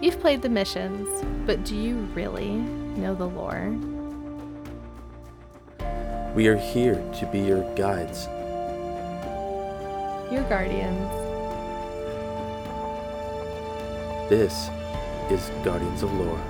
You've played the missions, but do you really know the lore? We are here to be your guides. Your guardians. This is Guardians of Lore.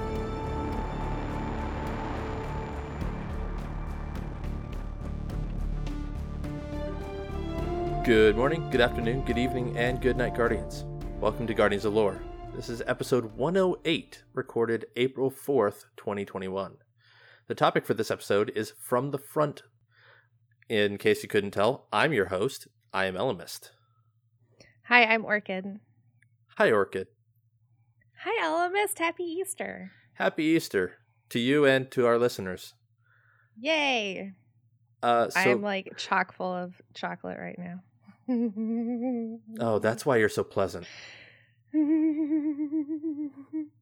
Good morning, good afternoon, good evening, and good night, Guardians. Welcome to Guardians of Lore. This is episode 108, recorded April 4th, 2021. The topic for this episode is From the Front. In case you couldn't tell, I'm your host. I am Elemist. Hi, I'm Orchid. Hi, Orchid. Hi, Elemist. Happy Easter. Happy Easter to you and to our listeners. Yay. Uh, so, I'm like chock full of chocolate right now. oh, that's why you're so pleasant.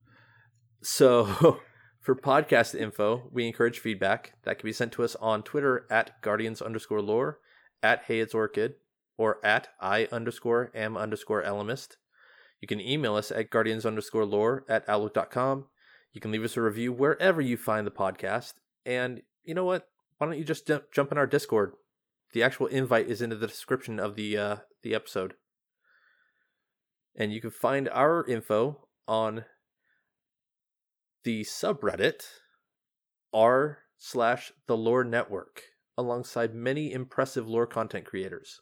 So, for podcast info, we encourage feedback that can be sent to us on Twitter at guardians underscore lore, at hey it's orchid, or at i underscore am underscore elemist. You can email us at guardians underscore lore at outlook.com. You can leave us a review wherever you find the podcast. And you know what? Why don't you just jump in our Discord? The actual invite is in the description of the uh, the episode. And you can find our info on the subreddit r slash the lore network alongside many impressive lore content creators.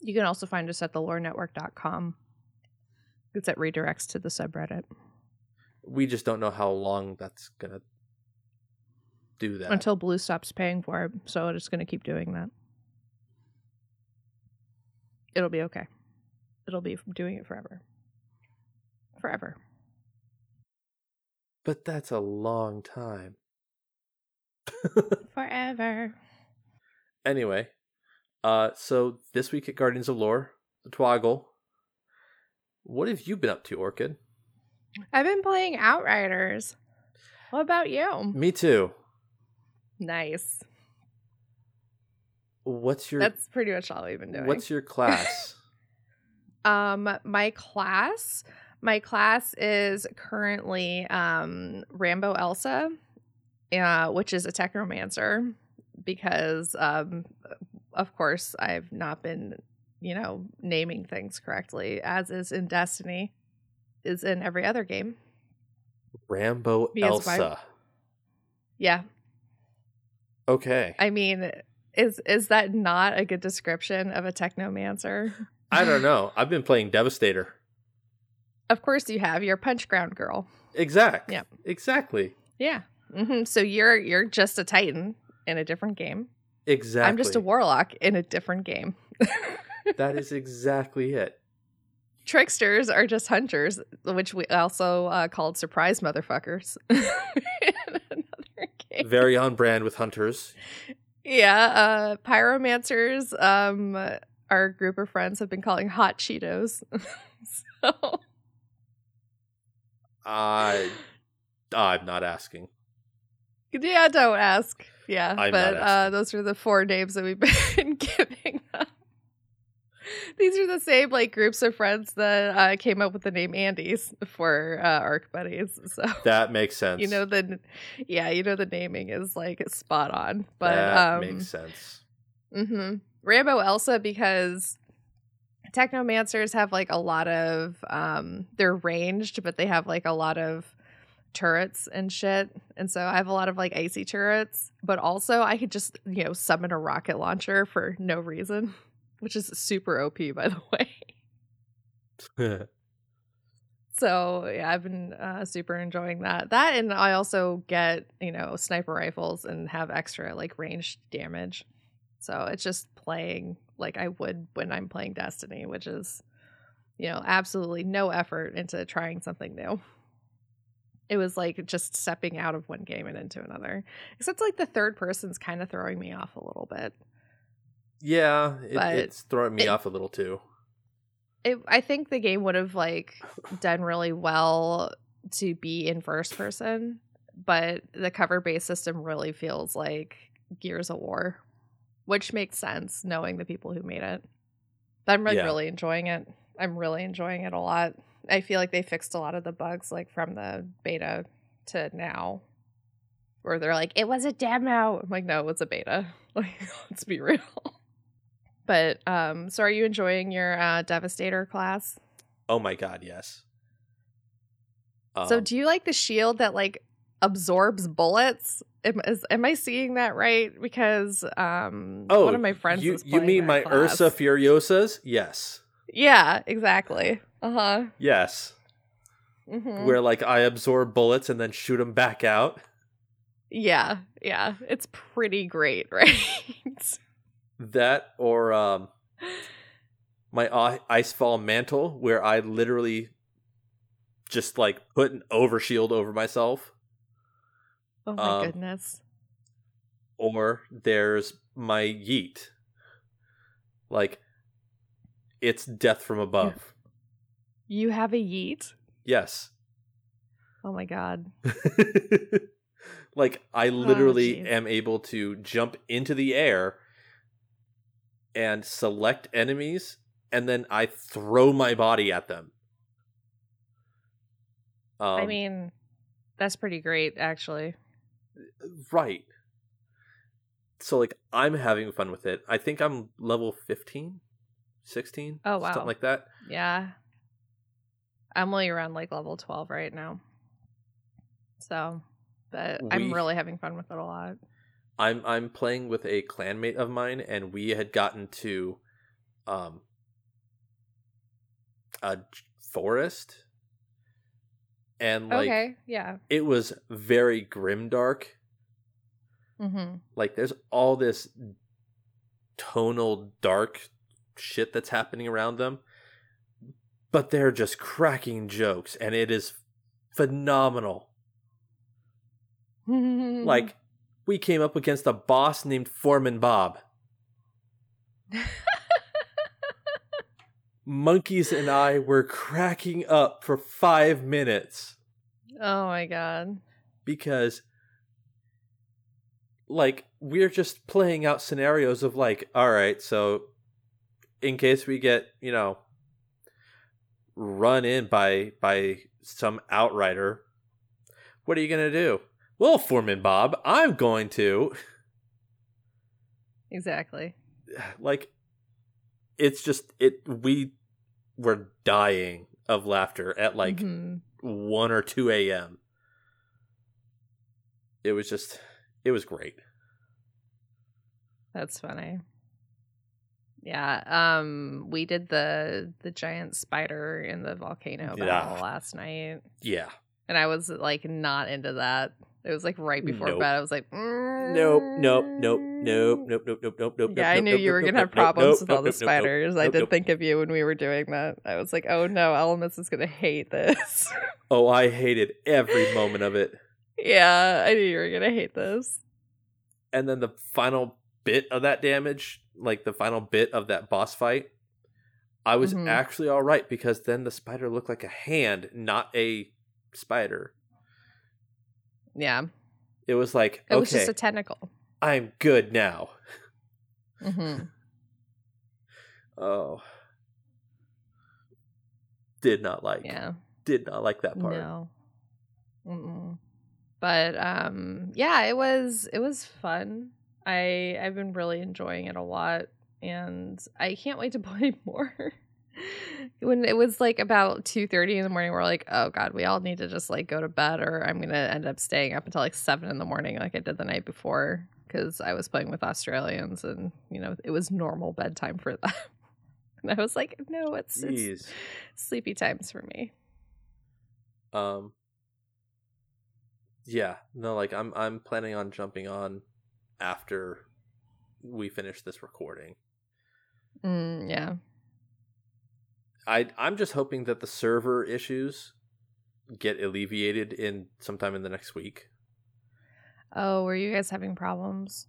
You can also find us at thelorenetwork.com. It's that redirects to the subreddit. We just don't know how long that's going to do that. Until Blue stops paying for it. So it's going to keep doing that. It'll be okay. It'll be doing it forever. Forever. But that's a long time. forever. Anyway, uh, so this week at Guardians of Lore, the Twoggle. What have you been up to, Orchid? I've been playing Outriders. What about you? Me too. Nice. What's your That's pretty much all I've been doing. What's your class? um my class, my class is currently um Rambo Elsa, uh, which is a technomancer because um of course I've not been, you know, naming things correctly as is in Destiny is in every other game. Rambo Because Elsa. Yeah. Okay. I mean, is is that not a good description of a technomancer? I don't know. I've been playing Devastator. Of course you have. You're a punch ground girl. Exact. Yep. Exactly. Yeah. hmm So you're you're just a titan in a different game. Exactly. I'm just a warlock in a different game. that is exactly it. Tricksters are just hunters, which we also uh, called surprise motherfuckers. in another game. Very on brand with hunters. Yeah, uh, pyromancers. Um, our group of friends have been calling hot Cheetos. so I I'm not asking. yeah, don't ask. Yeah, I'm but not uh, those are the four names that we've been giving them. These are the same like groups of friends that uh, came up with the name Andes for uh, Arc Buddies. So That makes sense. you know the, yeah, you know the naming is like spot on. But that um, makes sense. Mm hmm Rambo Elsa because technomancers have like a lot of um they're ranged, but they have like a lot of turrets and shit. And so I have a lot of like icy turrets, but also I could just, you know, summon a rocket launcher for no reason, which is super OP by the way. So yeah, I've been uh, super enjoying that. That and I also get you know sniper rifles and have extra like ranged damage. So it's just playing like I would when I'm playing Destiny, which is you know absolutely no effort into trying something new. It was like just stepping out of one game and into another. Except like the third person's kind of throwing me off a little bit. yeah, it, it's throwing me it- off a little too. it, I think the game would have like done really well to be in first person, but the cover based system really feels like Gears of War, which makes sense knowing the people who made it. But I'm like Yeah. really enjoying it. I'm really enjoying it a lot. I feel like they fixed a lot of the bugs like from the beta to now. Where they're like, it was a demo. I'm like, no, it was a beta. Like, let's be real. But um, so are you enjoying your uh, Devastator class? Oh my god, yes. so Um, do you like the shield that like absorbs bullets? Am, is, am I seeing that right? Because um, oh, one of my friends You, you mean my that Ursa. Furiosas? Yes. Yeah, exactly. Uh huh. Yes. hmm Where like I absorb bullets and then shoot them back out. Yeah, yeah. It's pretty great, right? That or um my i- icefall mantle where I literally just like put an overshield over myself. Oh my Um, goodness. Or there's my yeet. Like it's death from above. You have a yeet? Yes. Oh my god. like I literally jeez. am able to jump into the air and select enemies and then I throw my body at them. Um, I mean, that's pretty great, actually. Right. So like I'm having fun with it. I think I'm level 15, 16, Oh, wow. something like that. Yeah. I'm only around like level 12 right now. So, but I'm really having fun with it a lot. I'm I'm playing with a clanmate of mine, and we had gotten to um a forest, and like okay. Yeah. it was very grimdark. Mm-hmm. Like there's all this tonal dark shit that's happening around them, but they're just cracking jokes, and it is phenomenal. Like we came up against a boss named Foreman Bob. Monkeys and I were cracking up for five minutes oh my god. because, like, we're just playing out scenarios of, like, all right, so in case we get, you know, run in by by some outrider, what are you gonna do? Well, Foreman Bob, I'm going to Exactly. like it's just it we were dying of laughter at like Mhm. 1 or 2 a.m it was just it was great That's funny. Yeah. Um we did the the giant spider in the volcano Yeah. battle last night. yeah And I was like not into that. It was like right before Nope. bed. I was like, mm, nope. Nope. Nope. Nope nope. Nope. Nope. Nope. Nope. Yeah, I knew nope, you were nope, gonna have problems nope, with all nope, the nope, nope, spiders. I did nope. think of you when we were doing that. I was like, oh no, Elemist is gonna hate this. oh i hated every moment of it. Yeah, I knew you were gonna hate this. and then the final bit of that damage like the final bit of that boss fight i was Mhm. actually all right because then the spider looked like a hand not a spider Yeah, it was like it okay was just a tentacle. i'm good now Mm-hmm. oh did not like Yeah, did not like that part no. Mm-mm. But um, yeah, it was it was fun. I I've been really enjoying it a lot, and I can't wait to play more. When it was like about 2.30 in the morning we're like oh god we all need to just like go to bed or i'm gonna end up staying up until like 7 in the morning like i did the night before because i was playing with australians and you know it was normal bedtime for them. And i was like no it's, it's sleepy times for me. Um yeah no like i'm i'm planning on jumping on after we finish this recording. Mm, yeah i i'm just hoping that the server issues get alleviated in sometime in the next week. Oh were you guys having problems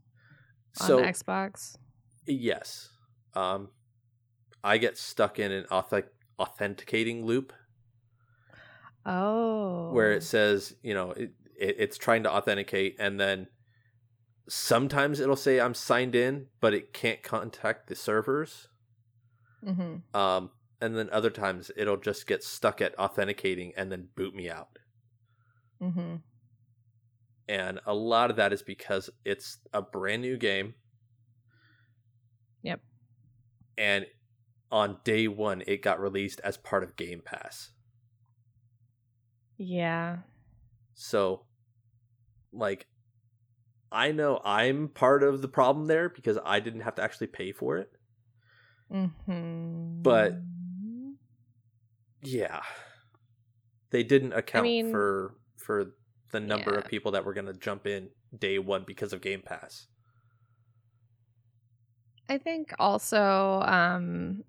on so xbox? Yes. Um i get stuck in an auth- authenticating loop. Oh where it says you know it, it, it's trying to authenticate and then sometimes it'll say i'm signed in but it can't contact the servers. Mm-hmm. um and then other times it'll just get stuck at authenticating and then boot me out. Mm-hmm. And a lot of that is because it's a brand new game. Yep. And on day one, it got released as part of Game Pass. Yeah. So, like, I know I'm part of the problem there because I didn't have to actually pay for it. Mm-hmm. But yeah, they didn't account mean- for for the number of people that were going to jump in day one because of Game Pass. I think also um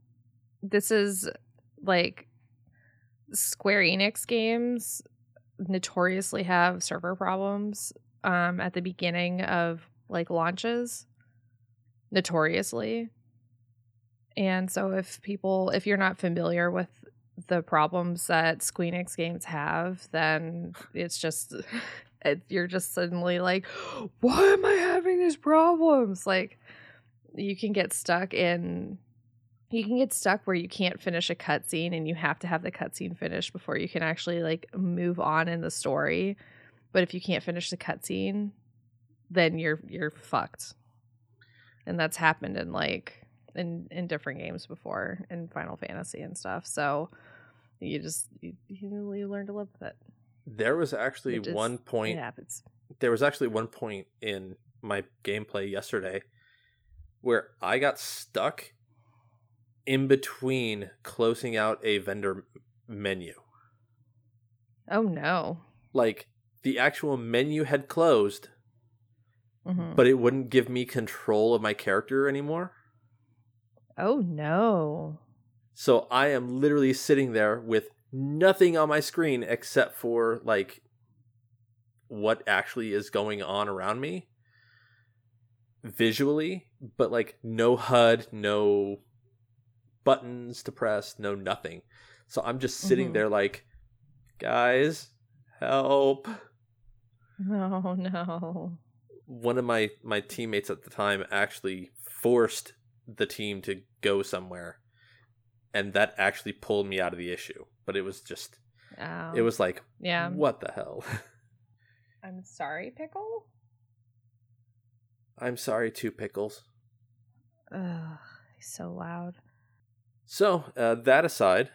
this is like Square Enix games notoriously have server problems um at the beginning of like launches notoriously. And so if people if you're not familiar with the problems that Square Enix games have, then it's just it, you're just suddenly like, why am I having these problems? Like you can get stuck in you can get stuck where you can't finish a cutscene and you have to have the cutscene finished before you can actually like move on in the story. But if you can't finish the cutscene, then you're you're fucked. And that's happened in like in in different games before in Final Fantasy and stuff. So you just you, you learn to live with it. There was actually one It point. happens. There was actually one point in my gameplay yesterday where I got stuck in between closing out a vendor menu. Oh no. Like the actual menu had closed, Mhm. but it wouldn't give me control of my character anymore. Oh no. So I am literally sitting there with nothing on my screen except for like what actually is going on around me visually, but like no HUD, no buttons to press, no nothing. So I'm just sitting Mhm. there like, guys, help. No, no. One of my my teammates at the time actually forced the team to go somewhere and that actually pulled me out of the issue. But it was just Oh. it was like yeah. what the hell? I'm sorry, pickle. I'm sorry too, Pickles. Ugh, he's so loud. So, uh, that aside,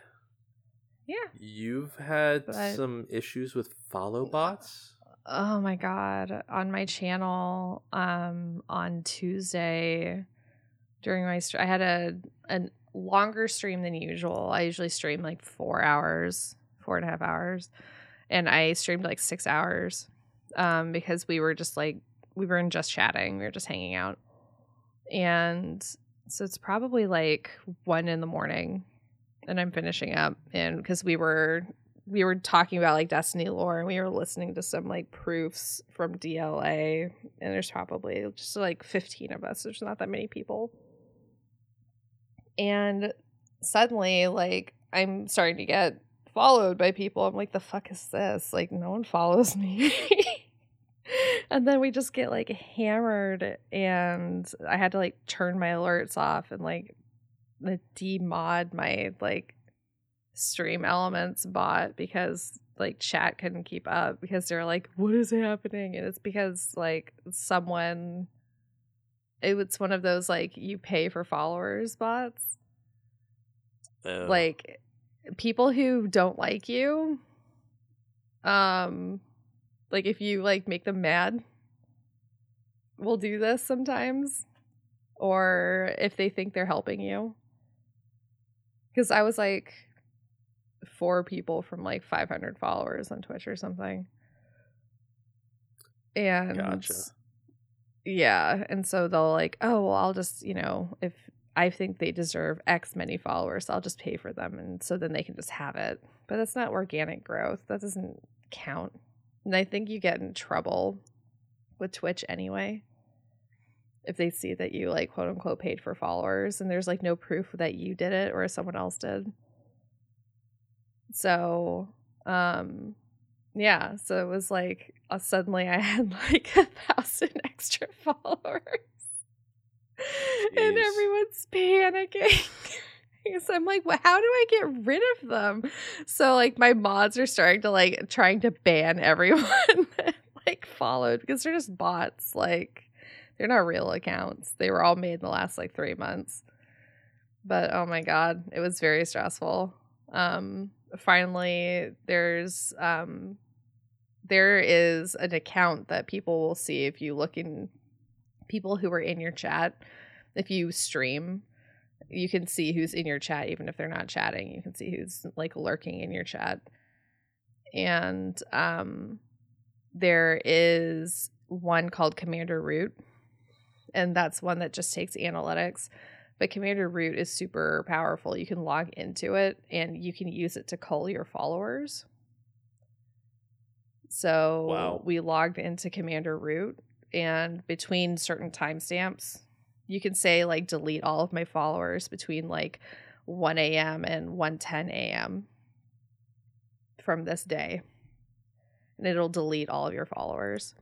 Yeah. you've had But- some issues with follow bots. Oh my god. On my channel, um, on Tuesday during my str- I had a a longer stream than usual. I usually stream like four hours, four and a half hours, and I streamed like six hours, um, because we were just like we were just chatting, we were just hanging out, and so it's probably like one in the morning, and I'm finishing up, and because we were we were talking about like Destiny lore and we were listening to some like proofs from DLA and there's probably just like 15 of us. There's not that many people. And suddenly like I'm starting to get followed by people. I'm like the fuck is this? Like no one follows me. and then we just get like hammered and I had to like turn my alerts off and like demod my like stream elements bot because like chat couldn't keep up because they're like what is happening and it's because like someone it was one of those like you pay for followers bots. Uh, like people who don't like you um like if you like make them mad will do this sometimes or if they think they're helping you. Because i was like four people from like 500 followers on twitch or something. And Gotcha. Yeah and so they'll like oh well i'll just you know if i think they deserve x many followers i'll just pay for them and so then they can just have it. But that's not organic growth. That doesn't count. And i think you get in trouble with twitch anyway if they see that you like quote unquote paid for followers and there's like no proof that you did it or someone else did. So um yeah so it was like uh, suddenly i had like a thousand extra followers and everyone's panicking so I'm like, well, how do I get rid of them? So like my mods are starting to like trying to ban everyone that like followed because they're just bots. Like they're not real accounts. They were all made in the last like three months. But oh my god, it was very stressful. Um finally there's um there is an account that people will see if you look in people who are in your chat. If you stream, you can see who's in your chat even if they're not chatting. You can see who's like lurking in your chat. And um there is one called Commander Root and that's one that just takes analytics. But Commander Root is super powerful. You can log into it and you can use it to cull your followers. So Wow. we logged into Commander Root, and between certain timestamps, you can say like delete all of my followers between like 1 a.m. and 1:10 a.m. from this day, and it'll delete all of your followers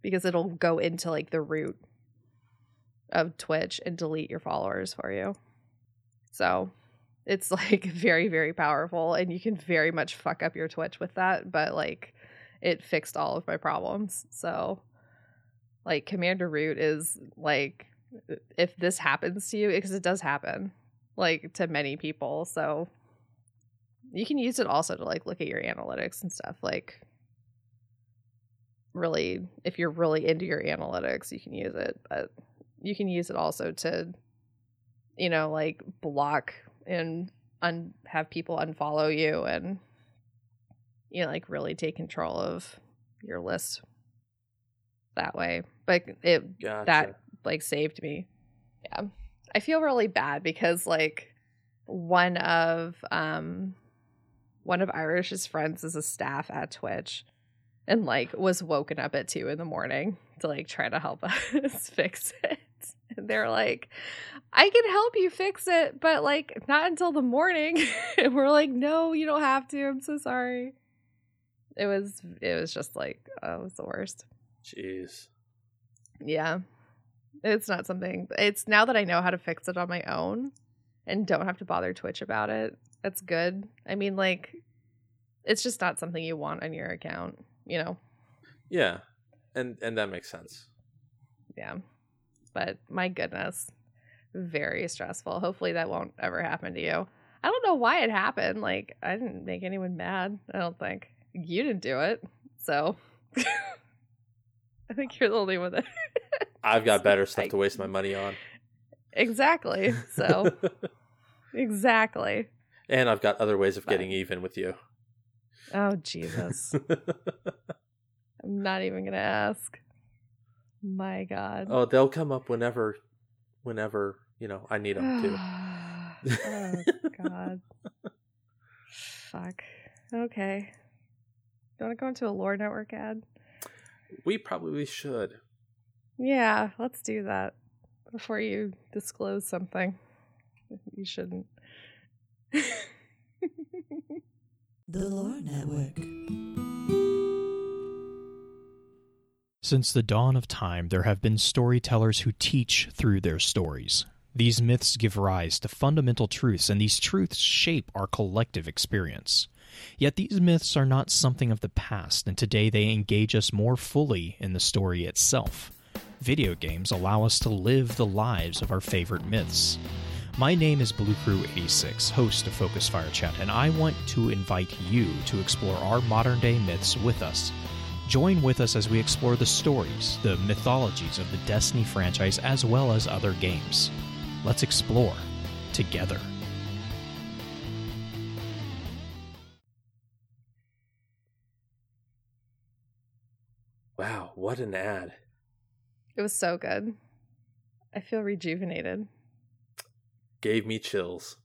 because it'll go into like the root of Twitch and delete your followers for you. So it's like very, very powerful, and you can very much fuck up your Twitch with that, but like it fixed all of my problems. So, like, Commander Root is like, if this happens to you, because it does happen, like to many people. So, you can use it also to like look at your analytics and stuff. Like, really, if you're really into your analytics, you can use it, but you can use it also to, you know, like block and un- have people unfollow you and you know, like really take control of your list that way. But it Gotcha. that like saved me. Yeah. I feel really bad because like one of um one of Irish's friends is a staff at Twitch and like was woken up at two in the morning to like try to help us fix it. And they're like, I can help you fix it, but like not until the morning. and we're like, no, you don't have to. I'm so sorry. It was it was just like oh, it was the worst. Jeez. Yeah. It's not something it's now that I know how to fix it on my own and don't have to bother Twitch about it. That's good. I mean like it's just not something you want on your account, you know. Yeah. And and that makes sense. Yeah. But my goodness. Very stressful. Hopefully that won't ever happen to you. I don't know why it happened. Like I didn't make anyone mad, I don't think. You didn't do it. So I think you're the only one that I've got better stuff to waste my money on. Exactly. So exactly. and I've got other ways of Bye. getting even with you. Oh Jesus. I'm not even gonna ask. My God. oh, they'll come up whenever whenever, you know, I need them to. oh God. Fuck. Okay. You want to go into a lore network ad? we probably should. Yeah, let's do that before you disclose something. You shouldn't. The Lore Network. Since the dawn of time, there have been storytellers who teach through their stories. These myths give rise to fundamental truths, and these truths shape our collective experience. Yet these myths are not something of the past, and today they engage us more fully in the story itself. Video games allow us to live the lives of our favorite myths. My name is Blue Crew 86, host of Focus Fire Chat, and I want to invite you to explore our modern day myths with us. Join with us as we explore the stories, the mythologies of the Destiny franchise, as well as other games. Let's explore together. Wow, what an ad. It was so good. I feel rejuvenated. Gave me chills.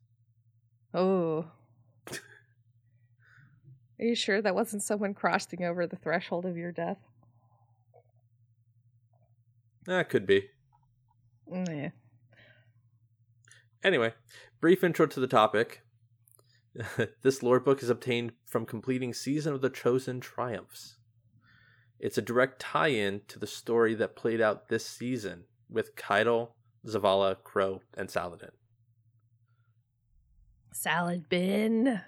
Oh. Are you sure that wasn't someone crossing over the threshold of your death? That could be. Nah. Anyway, brief intro to the topic. this lore book is obtained from completing Season of the Chosen Triumphs. It's a direct tie in to the story that played out this season with Caiatl, Zavala, Crow, and Saladin. Salad bin.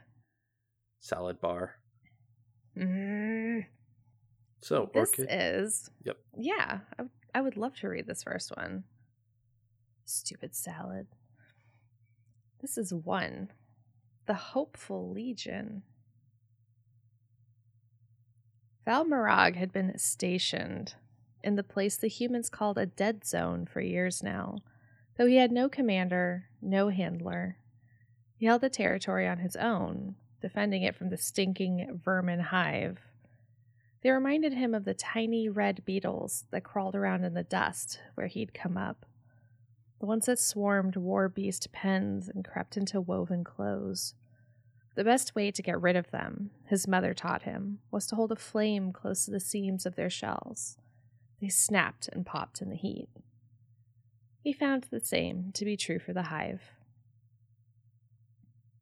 Salad bar. Mm. So This orchid. is. Yep. Yeah, I, would- I would love to read this first one. Stupid salad. This is one. The Hopeful Legion. Val Marag had been stationed in the place the humans called a dead zone for years now, though he had no commander, no handler. He held the territory on his own, defending it from the stinking vermin hive. They reminded him of the tiny red beetles that crawled around in the dust where he'd come up. The ones that swarmed war beast pens and crept into woven clothes. The best way to get rid of them, his mother taught him, was to hold a flame close to the seams of their shells. They snapped and popped in the heat. He found the same to be true for the hive.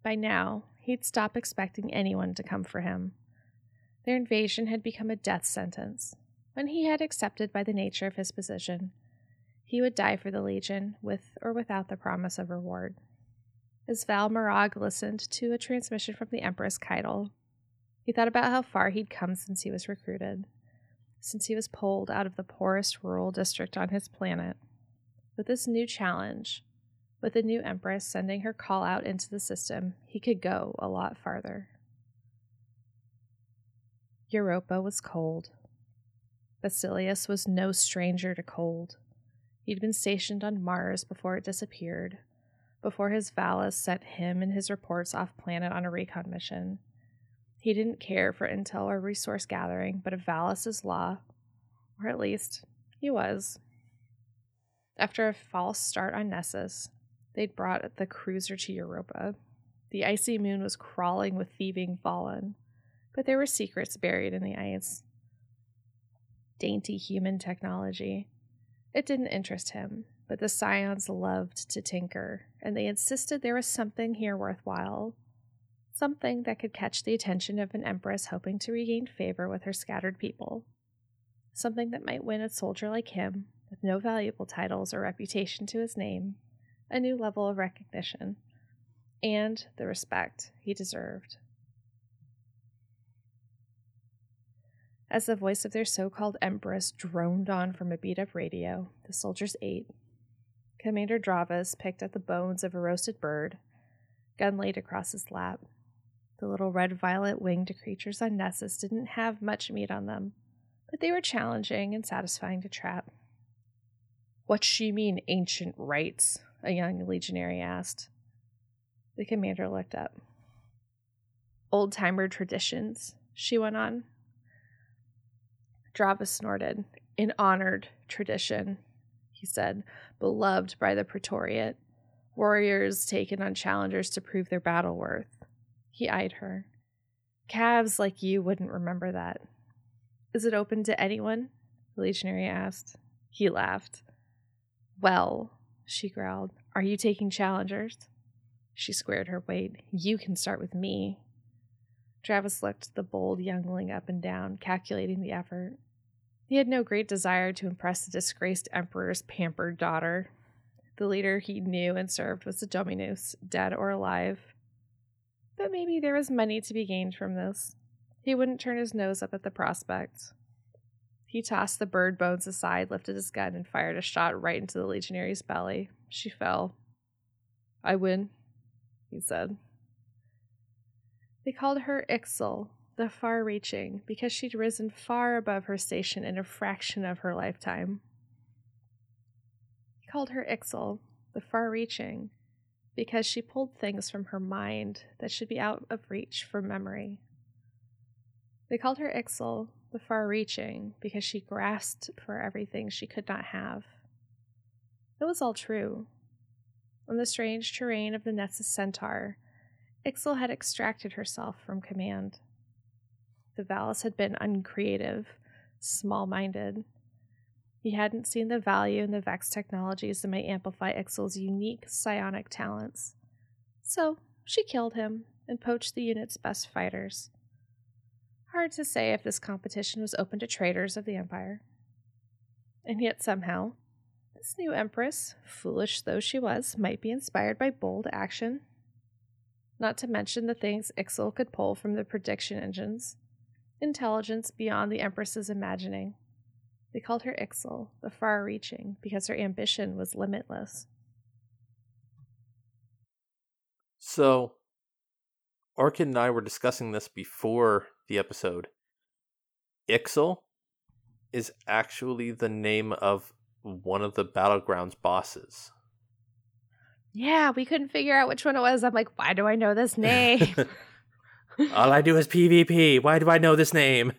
By now, he'd stop expecting anyone to come for him. Their invasion had become a death sentence. When he had accepted by the nature of his position, he would die for the Legion, with or without the promise of reward. As Val Marag listened to a transmission from the Empress Caiatl, he thought about how far he'd come since he was recruited, since he was pulled out of the poorest rural district on his planet. With this new challenge, with the new Empress sending her call out into the system, he could go a lot farther. Europa was cold. Basilius was no stranger to cold. He'd been stationed on Mars before it disappeared, before his Valus sent him and his reports off planet on a recon mission. He didn't care for intel or resource gathering, but if Valus is law, or at least he was. After a false start on Nessus, they'd brought the cruiser to Europa. The icy moon was crawling with thieving fallen, but there were secrets buried in the ice. Dainty human technology. It didn't interest him, but the scions loved to tinker, and they insisted there was something here worthwhile. Something that could catch the attention of an empress hoping to regain favor with her scattered people. Something that might win a soldier like him, with no valuable titles or reputation to his name, a new level of recognition, and the respect he deserved. As the voice of their so called empress droned on from a beat up radio, the soldiers ate. Commander Dravas picked at the bones of a roasted bird, gun laid across his lap. The little red violet winged creatures on Nessus didn't have much meat on them, but they were challenging and satisfying to trap. What's she mean, ancient rites? a young legionary asked. The commander looked up. Old timer traditions, she went on. Drava snorted. An honored tradition, he said, beloved by the Praetoriate. Warriors taken on challengers to prove their battle worth. He eyed her. Calves like you wouldn't remember that. Is it open to anyone? The legionary asked. He laughed. Well, she growled, are you taking challengers? She squared her weight. You can start with me. Travis looked the bold youngling up and down, calculating the effort. He had no great desire to impress the disgraced emperor's pampered daughter. The leader he knew and served was the Dominus, dead or alive. But maybe there was money to be gained from this. He wouldn't turn his nose up at the prospect. He tossed the bird bones aside, lifted his gun, and fired a shot right into the legionary's belly. She fell. I win, he said. They called her Ixel, the far reaching, because she'd risen far above her station in a fraction of her lifetime. He called her Ixel, the far reaching, because she pulled things from her mind that should be out of reach for memory. They called her Ixel, the far reaching, because she grasped for everything she could not have. It was all true. On the strange terrain of the Nessus Centaur, Ixel had extracted herself from command. The Valus had been uncreative, small minded. He hadn't seen the value in the Vex technologies that might amplify Ixel's unique psionic talents. So she killed him and poached the unit's best fighters. Hard to say if this competition was open to traitors of the Empire. And yet somehow, this new Empress, foolish though she was, might be inspired by bold action. Not to mention the things Ixal could pull from the prediction engines. Intelligence beyond the Empress's imagining. They called her Ixal, the far reaching, because her ambition was limitless. So, Orchid and I were discussing this before the episode. Ixal is actually the name of one of the Battlegrounds bosses. Yeah, we couldn't figure out which one it was. I'm like, why do I know this name? All I do is PvP. Why do I know this name?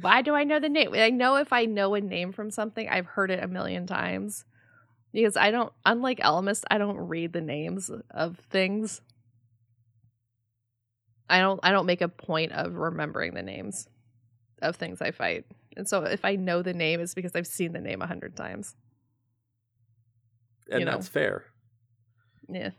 why do I know the name? I know if I know a name from something, I've heard it a million times. Because I don't, unlike Elemist, I don't read the names of things. I don't, I don't make a point of remembering the names of things I fight. And so if I know the name, it's because I've seen the name a hundred times. And You know. that's fair. Yeah.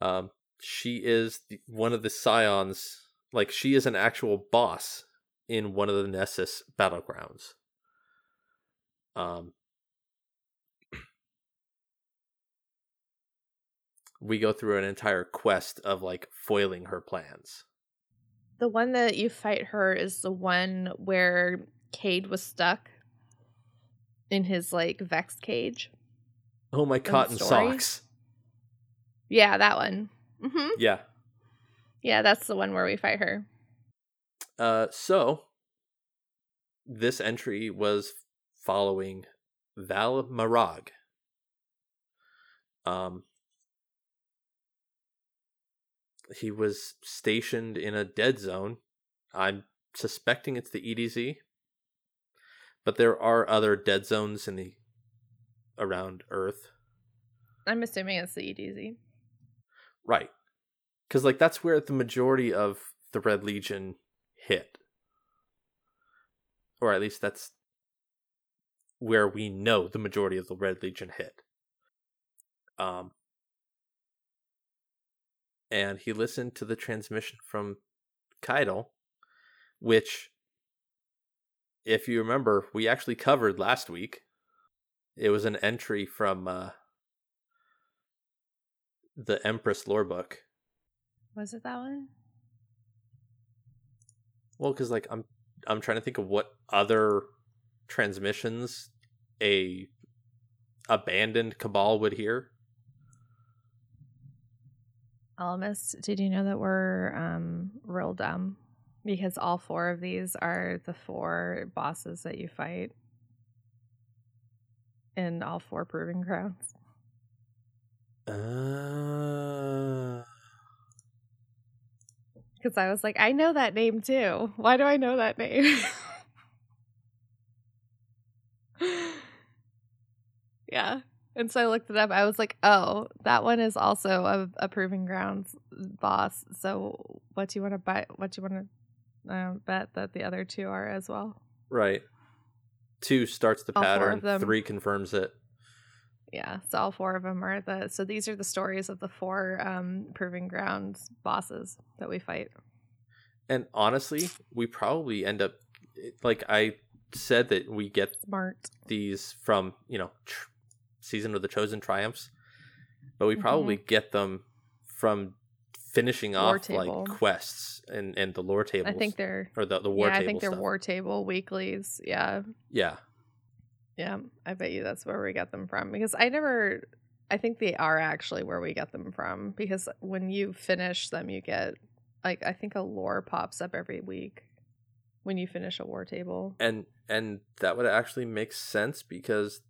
Um, she is the, one of the scions. Like she is an actual boss in one of the Nessus battlegrounds. Um, we go through an entire quest of like foiling her plans. The one that you fight her is the one where Cayde was stuck in his like vexed cage. Oh my cotton socks! Yeah, that one. Hmm Yeah. Yeah, that's the one where we fight her. Uh, so this entry was following Val Marag. Um, he was stationed in a dead zone. I'm suspecting it's the EDZ, but there are other dead zones in the around Earth, I'm assuming it's the EDZ. Right? Because like that's where the majority of the Red Legion hit, or at least that's where we know the majority of the Red Legion hit. Um, and he listened to the transmission from Caiatl, which, if you remember, we actually covered last week. It was an entry from uh, the Empress lore book. Was it that one? Well, because like I'm, I'm trying to think of what other transmissions a abandoned cabal would hear. Almost. Did you know that we're um real dumb? Because all four of these are the four bosses that you fight in all four proving grounds. Uh, Because I was like, I know that name too. Why do I know that name? yeah. And so I looked it up. I was like, oh, that one is also a, a proving grounds boss. So what do you want to bet? What do you want to uh, bet that the other two are as well? right. Two starts the All pattern. Three confirms it. Yeah. So all four of them are the. So these are the stories of the four um, proving grounds bosses that we fight. And honestly, we probably end up like I said that we get Smart. these from you know tr- season of the chosen triumphs, but we Mhm. probably get them from finishing off table. like quests and and the lore tables. I think they're. or the the war yeah, table I think they're stuff. war table weeklies. Yeah. Yeah, Yeah, I bet you that's where we get them from because I never I think they are actually where we get them from because when you finish them you get like I think a lore pops up every week when you finish a war table. and and that would actually make sense because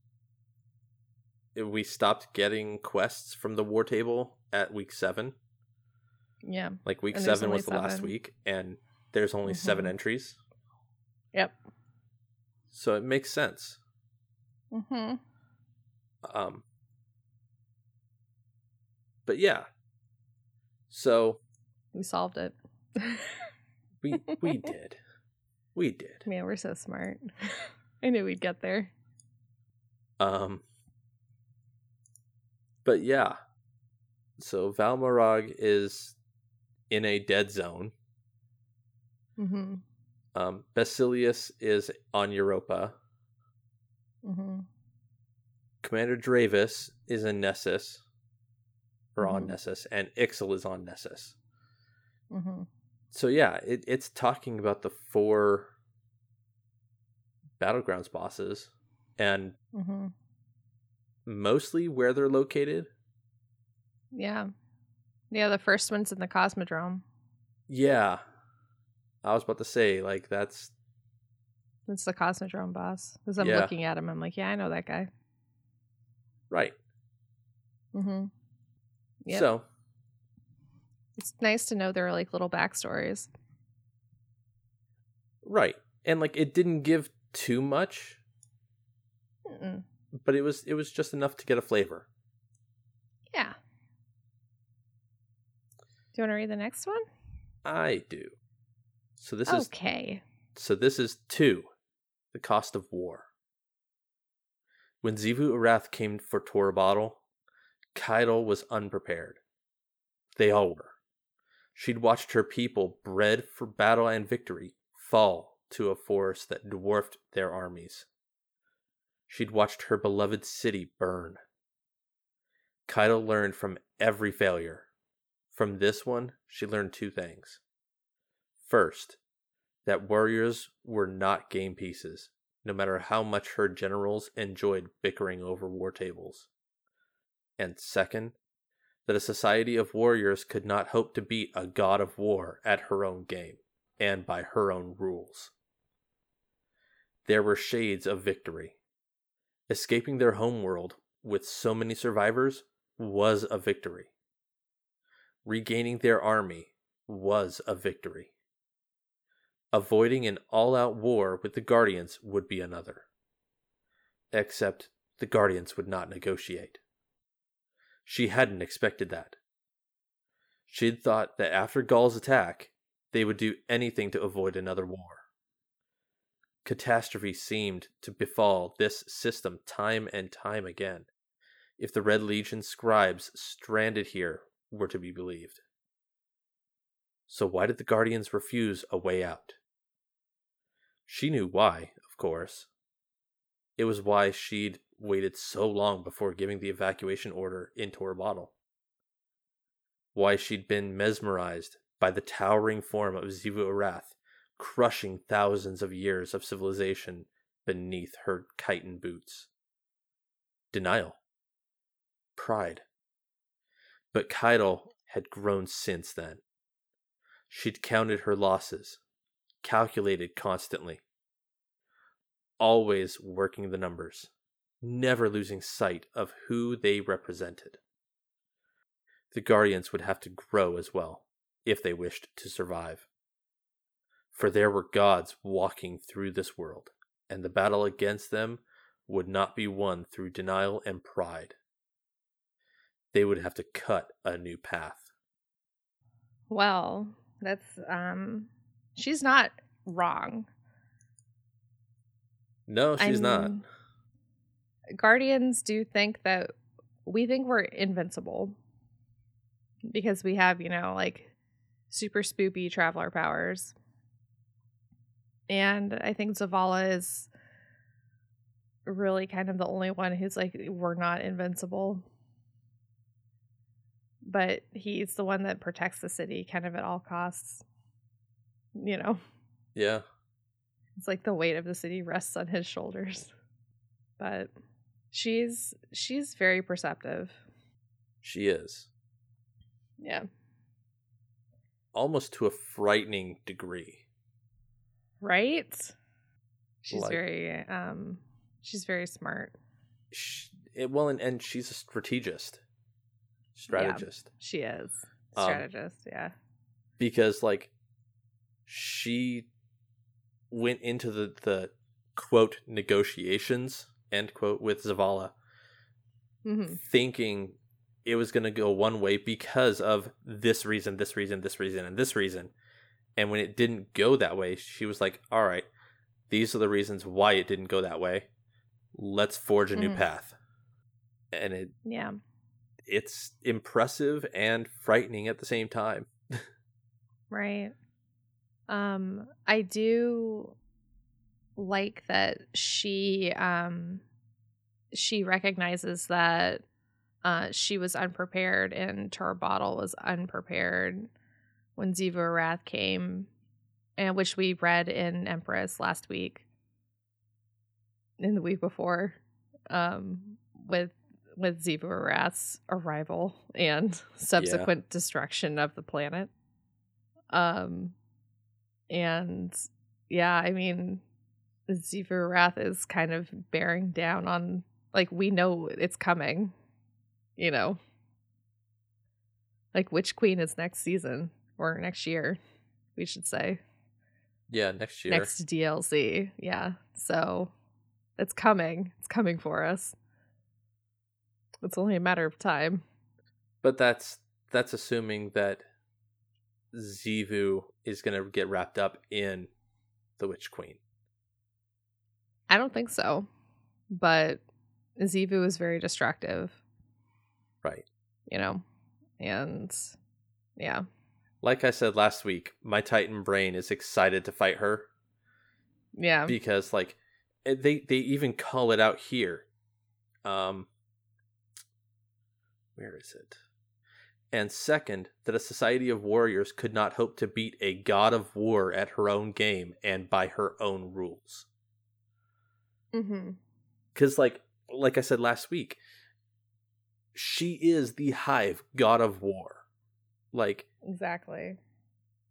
we stopped getting quests from the war table at week seven. Yeah. Like week seven was the last week, and there's only seven Mhm. entries, Yep. so it makes sense. Mhm. Um, but yeah, so We solved it. we we did, we did. Man, we're so smart. I knew we'd get there. Um, but yeah, so Valmarag is in a dead zone. Mm-hmm. Um, Basilius is on Europa. Mhm. Commander Dravis is in Nessus. or on Mhm. Nessus, and Ixal is on Nessus. Mm-hmm. So yeah, it, it's talking about the four battlegrounds bosses and Mm-hmm. mostly where they're located. Yeah. Yeah, the first one's in the Cosmodrome. Yeah, I was about to say like that's It's the Cosmodrome boss. Because I'm Yeah. looking at him, I'm like, yeah, I know that guy. right. Mm-hmm. Yep. So It's nice to know there are like little backstories. right, and like it didn't give too much, Mm-mm. but it was it was just enough to get a flavor. Yeah. Do you want to read the next one? I do. So this is okay. So this is two, the cost of war. When Xivu Arath came for Torobatl, Caiatl was unprepared. They all were. She'd watched her people, bred for battle and victory, fall to a force that dwarfed their armies. She'd watched her beloved city burn. Caiatl learned from every failure. From this one, she learned two things. First, that warriors were not game pieces, no matter how much her generals enjoyed bickering over war tables. And second, that a society of warriors could not hope to beat a god of war at her own game, and by her own rules. There were shades of victory. Escaping their homeworld with so many survivors was a victory. Regaining their army was a victory. Avoiding an all out war with the Guardians would be another. Except the Guardians would not negotiate. She hadn't expected that. She'd thought that after Gaul's attack, they would do anything to avoid another war. Catastrophe seemed to befall this system time and time again, if the Red Legion scribes stranded here were to be believed. So why did the Guardians refuse a way out? She knew why, of course. It was why she'd waited so long before giving the evacuation order into Torobatl. Why she'd been mesmerized by the towering form of Xivu Arath, crushing thousands of years of civilization beneath her chitin boots. Denial. Pride. But Caiatl had grown since then. She'd counted her losses, calculated constantly, always working the numbers, never losing sight of who they represented. The Guardians would have to grow as well, if they wished to survive. For there were gods walking through this world, and the battle against them would not be won through denial and pride. They would have to cut a new path. Well, that's um she's not wrong. No, she's not. I'm- Guardians do think that we think we're invincible because we have, you know, like super spoopy traveler powers. And I think Zavala is really kind of the only one who's like, we're not invincible. But he's the one that protects the city kind of at all costs. You know, Yeah. it's like the weight of the city rests on his shoulders. But she's she's very perceptive. She is. Yeah. Almost to a frightening degree. Right? She's Like- very um she's very smart. She, it, well, and, and she's a strategist. Strategist. She is. Um, Strategist, yeah. Because, like, she went into the, the quote negotiations, end quote, with Zavala, hmm thinking it was going to go one way because of this reason, this reason, this reason, and this reason. And when it didn't go that way, she was like, all right, these are the reasons why it didn't go that way. Let's forge a new Mhm. path. And it Yeah. it's impressive and frightening at the same time. Right. Um I do like that she um she recognizes that uh, she was unprepared and Bottle was unprepared when Xivu Arath came, and which we read in Empress last week, in the week before, um, with with Xivu Arath's arrival and subsequent destruction of the planet. Um, and yeah, I mean, Xivu Arath is kind of bearing down on like we know it's coming, you know. Like which queen is next season or next year, we should say. Yeah, next year. Next DLC. Yeah. So it's coming. It's coming for us. It's only a matter of time. But that's that's assuming that Xivu is going to get wrapped up in the Witch Queen. I don't think so. But Xivu is very destructive. Right. You know. And yeah. Like I said last week, my Titan brain is excited to fight her. Yeah. Because like they they even call it out here. Um where is it? And second, that a society of warriors could not hope to beat a god of war at her own game and by her own rules. Mm-hmm. Because, like, like I said last week, she is the hive god of war. Like, exactly.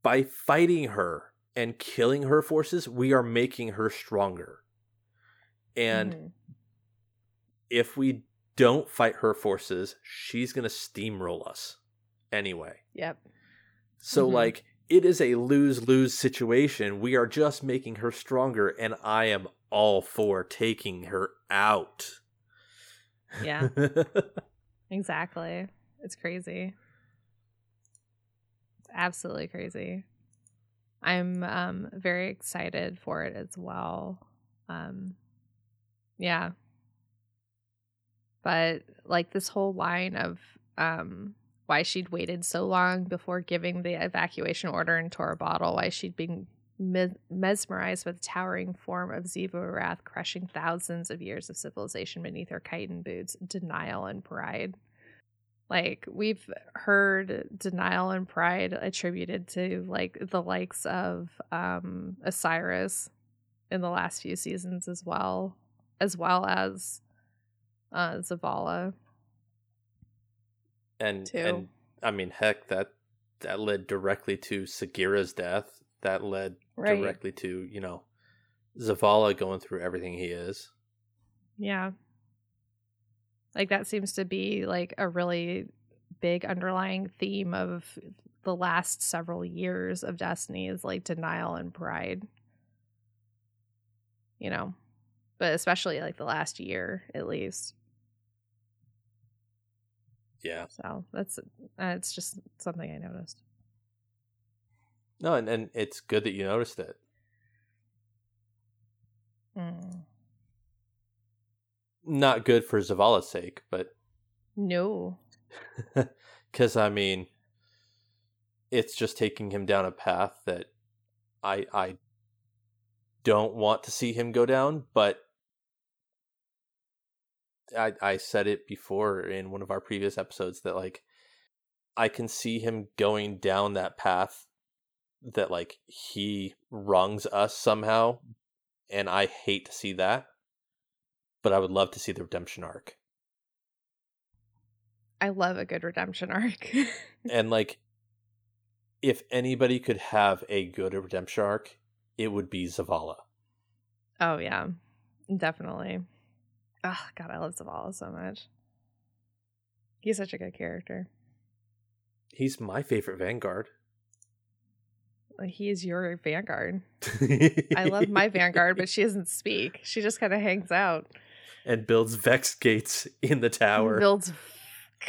By fighting her and killing her forces, we are making her stronger. And mm-hmm. if we don't fight her forces, she's going to steamroll us anyway. Yep. So, Mhm. like, it is a lose lose situation. We are just making her stronger, and I am all for taking her out. Yeah. Exactly. It's crazy. It's absolutely crazy. I'm um very excited for it as well. Um yeah. But like this whole line of um why she'd waited so long before giving the evacuation order in Torobatl, why she'd been mes- mesmerized with the towering form of Xivu Arath crushing thousands of years of civilization beneath her chitin boots, denial and pride. Like we've heard denial and pride attributed to like the likes of um Osiris in the last few seasons as well, as well as uh Zavala. And and I mean, heck, that that led directly to Sagira's death. That led Right. directly to you know Zavala going through everything he is. Yeah. Like that seems to be like a really big underlying theme of the last several years of Destiny is like denial and pride. You know, but especially like the last year at least. Yeah. So that's uh, it's just something I noticed. No, and, and it's good that you noticed it. Mm. Not good for Zavala's sake, but No. because I mean, it's just taking him down a path that I I don't want to see him go down. But I I said it before in one of our previous episodes that like I can see him going down that path that like he wrongs us somehow, and I hate to see that. But I would love to see the redemption arc. I love a good redemption arc. and like if anybody could have a good redemption arc it would be zavala oh yeah. Definitely. Oh god, I love Zavala so much. He's such a good character. he's my favorite vanguard He is your vanguard. I love my vanguard, but she doesn't speak. She just kind of hangs out. and builds vex gates in the tower Builds.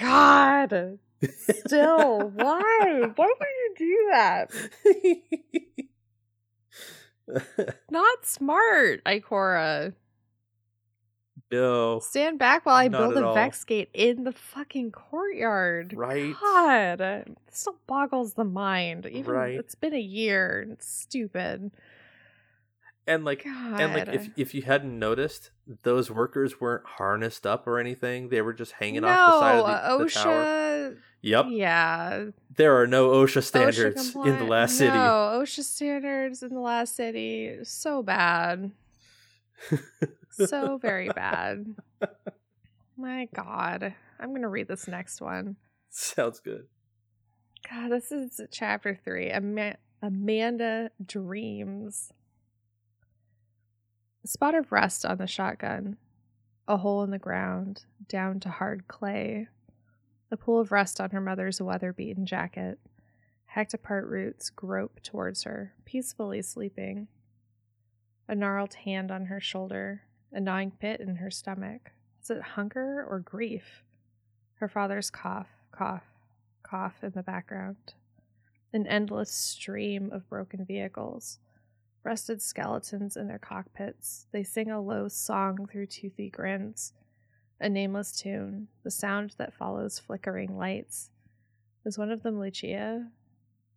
God, still, why? Why would you do that? Not smart, Ikora. No Stand back while I Not build a all. Vex gate in the fucking courtyard. Right. God, this still boggles the mind. Even Right. it's been a year. It's stupid. And like God. and like if if you hadn't noticed, those workers weren't harnessed up or anything. They were just hanging no, off the side of the, the tower. Yep. Yeah. There are no OSHA OSHA standards in the last city. No, OSHA standards in the last city. So bad. so very bad. My God. I'm going to read this next one. Sounds good. God, this is chapter three. Ama- Amanda dreams. A spot of rust on the shotgun, a hole in the ground, down to hard clay, a pool of rust on her mother's weather beaten jacket. Hacked apart roots grope towards her, peacefully sleeping. A gnarled hand on her shoulder, a gnawing pit in her stomach. Is it hunger or grief? Her father's cough, cough, cough in the background. An endless stream of broken vehicles. Rusted skeletons in their cockpits. They sing a low song through toothy grins. A nameless tune, the sound that follows flickering lights. Is one of them Lucia?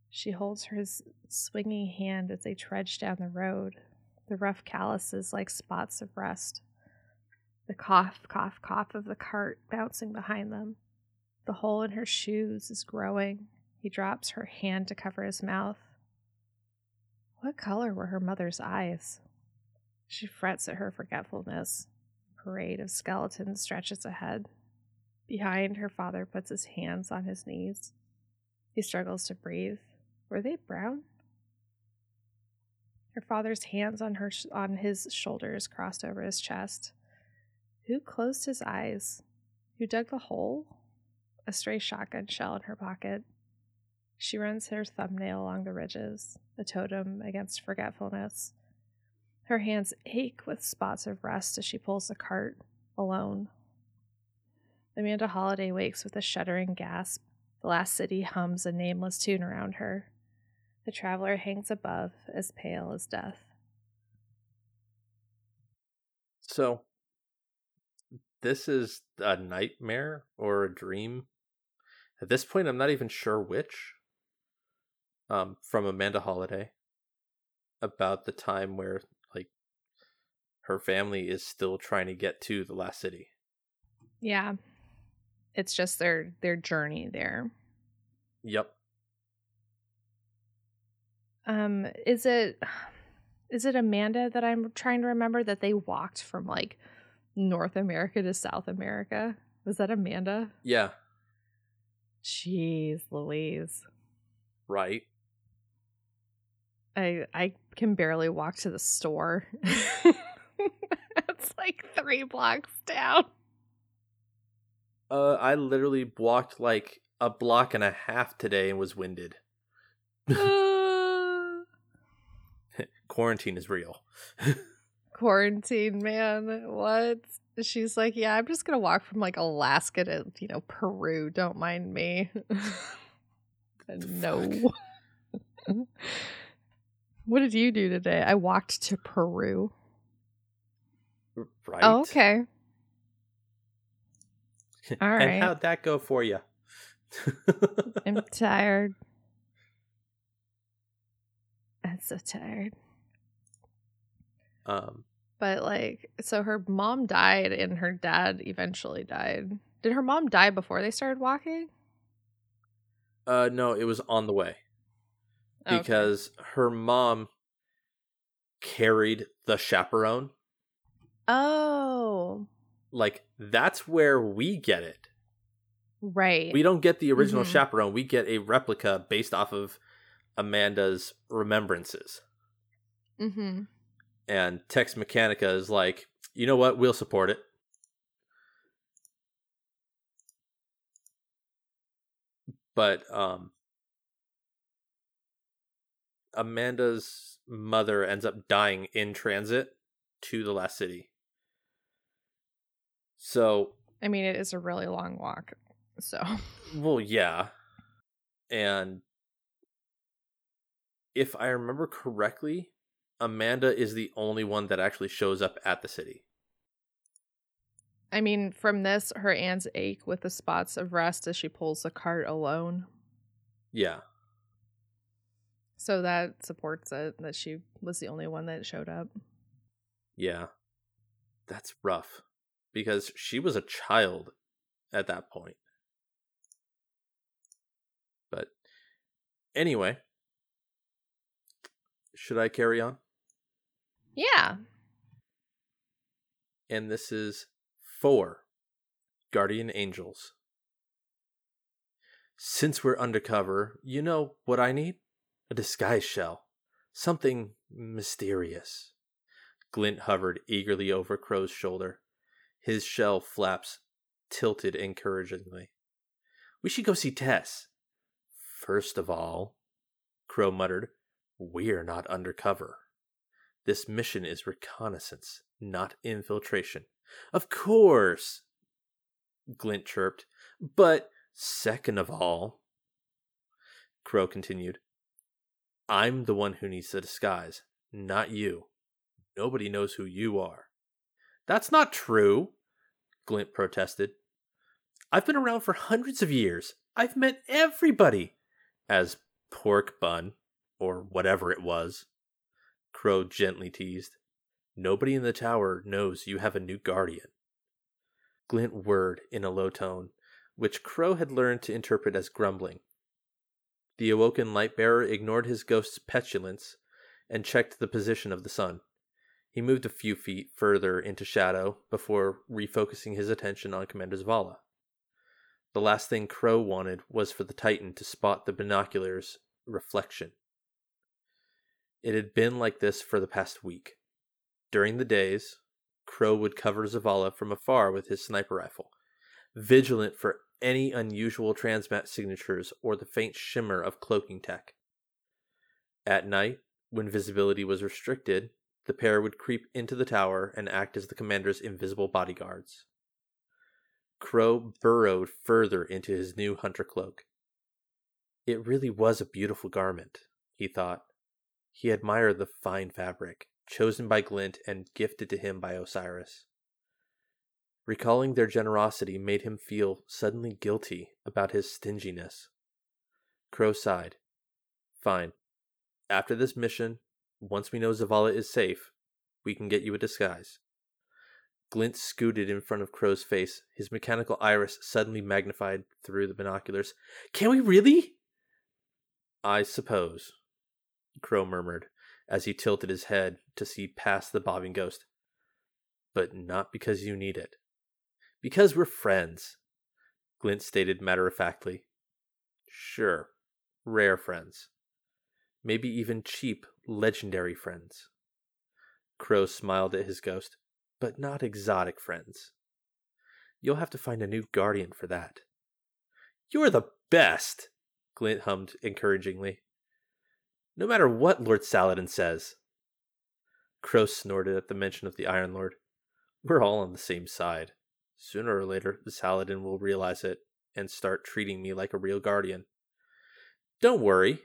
She holds her swinging hand as they trudge down the road, the rough calluses like spots of rust. The cough, cough, cough of the cart bouncing behind them. The hole in her shoes is growing. He drops her hand to cover his mouth. What color were her mother's eyes? She frets at her forgetfulness. A parade of skeletons stretches ahead. Behind, her father puts his hands on his knees. He struggles to breathe. Were they brown? Her father's hands on her sh- on his shoulders crossed over his chest. Who closed his eyes? Who dug the hole? A stray shotgun shell in her pocket. She runs her thumbnail along the ridges, a totem against forgetfulness. Her hands ache with spots of rust as she pulls the cart alone. Amanda Holliday wakes with a shuddering gasp. The last city hums a nameless tune around her. The traveler hangs above, as pale as death. So this is a nightmare or a dream. At this point I'm not even sure which. Um from Amanda Holliday about the time where like her family is still trying to get to the last city. Yeah. It's just their their journey there. Yep. Um, is it is it Amanda that I'm trying to remember that they walked from like North America to South America? Was that Amanda? Yeah, Jeez, Louise. right. I I can barely walk to the store. it's like three blocks down. Uh I literally walked like a block and a half today and was winded. Quarantine is real. Quarantine, man. What? She's like, yeah, I'm just gonna walk from like Alaska to you know Peru. Don't mind me. no. what did you do today? I walked to Peru. Right. Oh, okay. All right. and how'd that go for you? I'm tired. I'm so tired. Um But like, so her mom died and her dad eventually died. Did her mom die before they started walking? uh no, it was on the way. Okay. because her mom carried the chaperone. Oh, Like that's where we get it. right. We don't get the original Mhm. chaperone. We get a replica based off of Amanda's remembrances. mm-hmm. And Tex Mechanica is like, you know what? We'll support it. But um Amanda's mother ends up dying in transit to the last city. So, I mean, it is a really long walk. So, well, yeah. And if I remember correctly, Amanda is the only one that actually shows up at the city. I mean, from this, her hands ache with the spots of rust as she pulls the cart alone. Yeah. So that supports it that she was the only one that showed up. Yeah. That's rough because she was a child at that point. But anyway, should I carry on? Yeah. And this is four Guardian Angels. Since we're undercover, you know what I need? A disguise shell. Something mysterious. Glint hovered eagerly over Crow's shoulder. His shell flaps tilted encouragingly. We should go see Tess. First of all, Crow muttered, we're not undercover. This mission is reconnaissance, not infiltration. Of course, Glint chirped. But second of all, Crow continued, I'm the one who needs the disguise, not you. Nobody knows who you are. That's not true, Glint protested. I've been around for hundreds of years. I've met everybody. As Pork Bun, or whatever it was, Crow gently teased. Nobody in the tower knows you have a new guardian. Glint whirred in a low tone, which Crow had learned to interpret as grumbling. The awoken light bearer ignored his ghost's petulance and checked the position of the sun. He moved a few feet further into shadow before refocusing his attention on Commander Zavala. The last thing Crow wanted was for the Titan to spot the binoculars' reflection. It had been like this for the past week. During the days, Crow would cover Zavala from afar with his sniper rifle, vigilant for any unusual transmat signatures or the faint shimmer of cloaking tech. At night, when visibility was restricted, the pair would creep into the tower and act as the commander's invisible bodyguards. Crow burrowed further into his new hunter cloak. It really was a beautiful garment, he thought. He admired the fine fabric, chosen by Glint and gifted to him by Osiris. Recalling their generosity made him feel suddenly guilty about his stinginess. Crow sighed. Fine. After this mission, once we know Zavala is safe, we can get you a disguise. Glint scooted in front of Crow's face, his mechanical iris suddenly magnified through the binoculars. Can we really? I suppose, Crow murmured as he tilted his head to see past the bobbing ghost. But not because you need it. Because we're friends, Glint stated matter of factly. Sure, rare friends. Maybe even cheap, legendary friends. Crow smiled at his ghost, but not exotic friends. You'll have to find a new guardian for that. You're the best, Glint hummed encouragingly. No matter what Lord Saladin says. Crow snorted at the mention of the Iron Lord. We're all on the same side. Sooner or later, the Saladin will realize it and start treating me like a real guardian. Don't worry,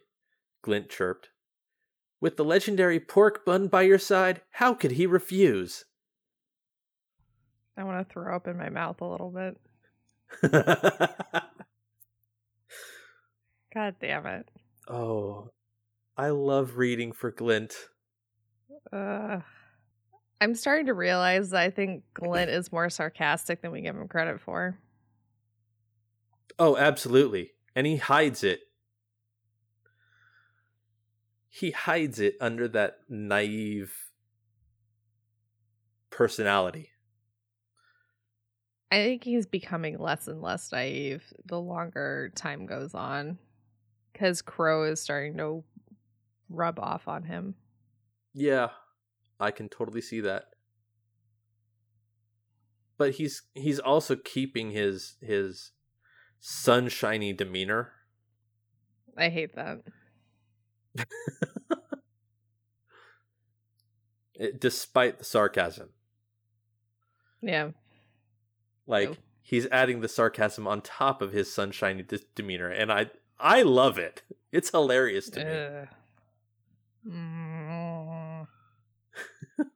Glint chirped. With the legendary pork bun by your side, how could he refuse? I want to throw up in my mouth a little bit. God damn it. oh, I love reading for Glint. Uh, I'm starting to realize that I think Glint is more sarcastic than we give him credit for. Oh, absolutely. And he hides it. He hides it under that naive personality. I think he's becoming less and less naive the longer time goes on. Because Crow is starting to rub off on him. Yeah, I can totally see that. But he's he's also keeping his his sunshiny demeanor. I hate that. It- eh, despite the sarcasm. Yeah. Like Oh. he's adding the sarcasm on top of his sunshiny de- demeanor and I I love it. It's hilarious to me. Mm.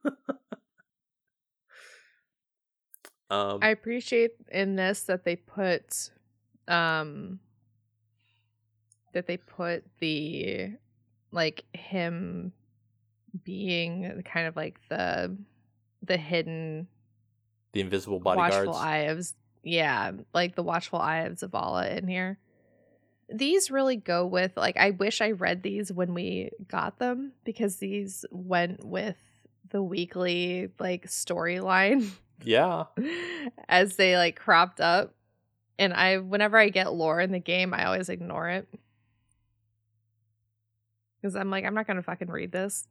Um I appreciate in this that they put um that they put the like him being kind of like the the hidden The invisible watchful bodyguards. eye of yeah, like the watchful eye of Zavala in here. These really go with like I wish I read these when we got them because these went with the weekly like storyline Yeah. as they like cropped up. And I whenever I get lore in the game, I always ignore it. Cuz I'm like I'm not going to fucking read this.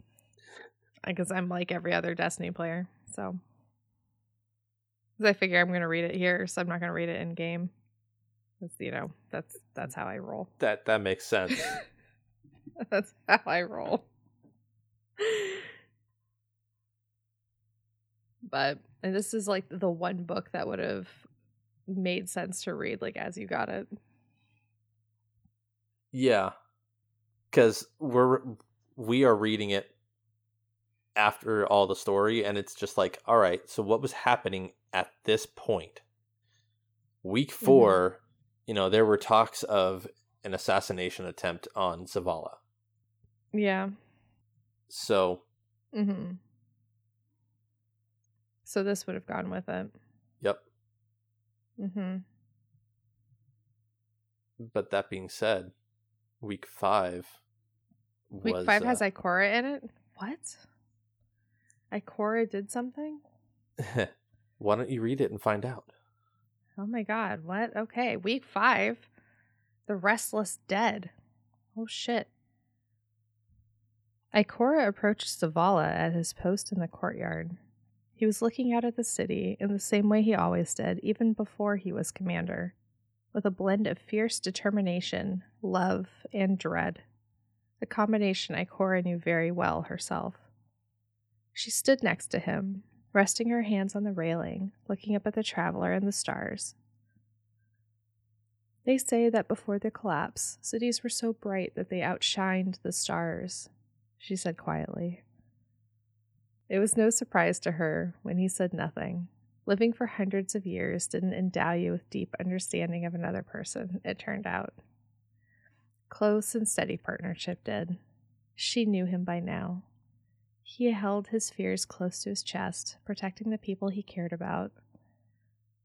Because I'm like every other Destiny player. So Cuz I figure I'm going to read it here, so I'm not going to read it in game. You know, that's that's how I roll. That that makes sense. That's how I roll. But and this is like the one book that would have made sense to read like as you got it. yeah. Cuz we're we are reading it after all the story and it's just like, all right, so what was happening at this point? Week mm-hmm. 4, you know, there were talks of an assassination attempt on Zavala. Yeah. So, Mhm. So this would have gone with it. yep. Mhm. But that being said, week 5 Week was 5 has uh, Ikora in it? What? Ikora did something? Why don't you read it and find out? Oh my god, what? Okay, week five. The Restless Dead. Oh shit. Ikora approached Zavala at his post in the courtyard. He was looking out at the city in the same way he always did, even before he was commander, with a blend of fierce determination, love, and dread. A combination Ikora knew very well herself. She stood next to him, resting her hands on the railing, looking up at the traveler and the stars. They say that before the collapse, cities were so bright that they outshined the stars, she said quietly. It was no surprise to her when he said nothing. Living for hundreds of years didn't endow you with deep understanding of another person, it turned out. Close and steady partnership did. She knew him by now. He held his fears close to his chest, protecting the people he cared about.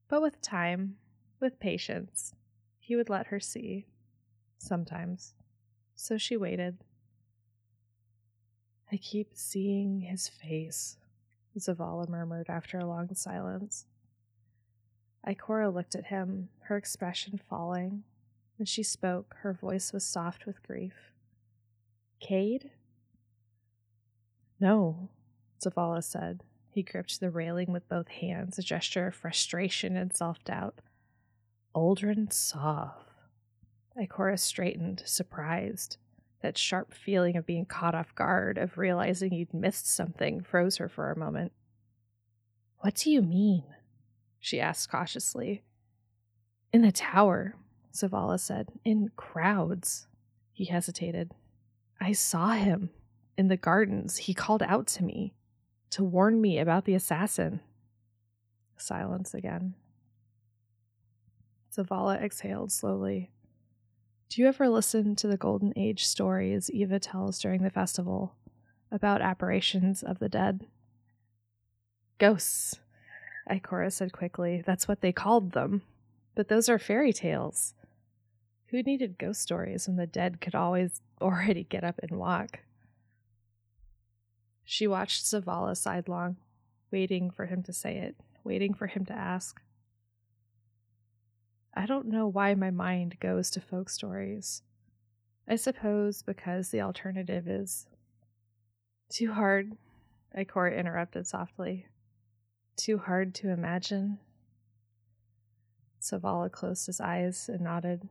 But with time, with patience, he would let her see. Sometimes. So she waited. I keep seeing his face, Zavala murmured after a long silence. Ikora looked at him, her expression falling. When she spoke, her voice was soft with grief. Cayde? No, Zavala said. He gripped the railing with both hands, a gesture of frustration and self doubt. Aldren Sov. Ikora straightened, surprised. That sharp feeling of being caught off guard, of realizing you'd missed something, froze her for a moment. What do you mean? she asked cautiously. In the tower, Zavala said. In crowds. He hesitated. I saw him in the gardens. He called out to me to warn me about the assassin. Silence again. Zavala exhaled slowly. Do you ever listen to the Golden Age stories Eva tells during the festival about apparitions of the dead? Ghosts, Ikora said quickly. That's what they called them. But those are fairy tales. Who needed ghost stories when the dead could always already get up and walk? She watched Zavala sidelong, waiting for him to say it, waiting for him to ask. I don't know why my mind goes to folk stories. I suppose because the alternative is too hard, Ikora interrupted softly. Too hard to imagine. Zavala closed his eyes and nodded.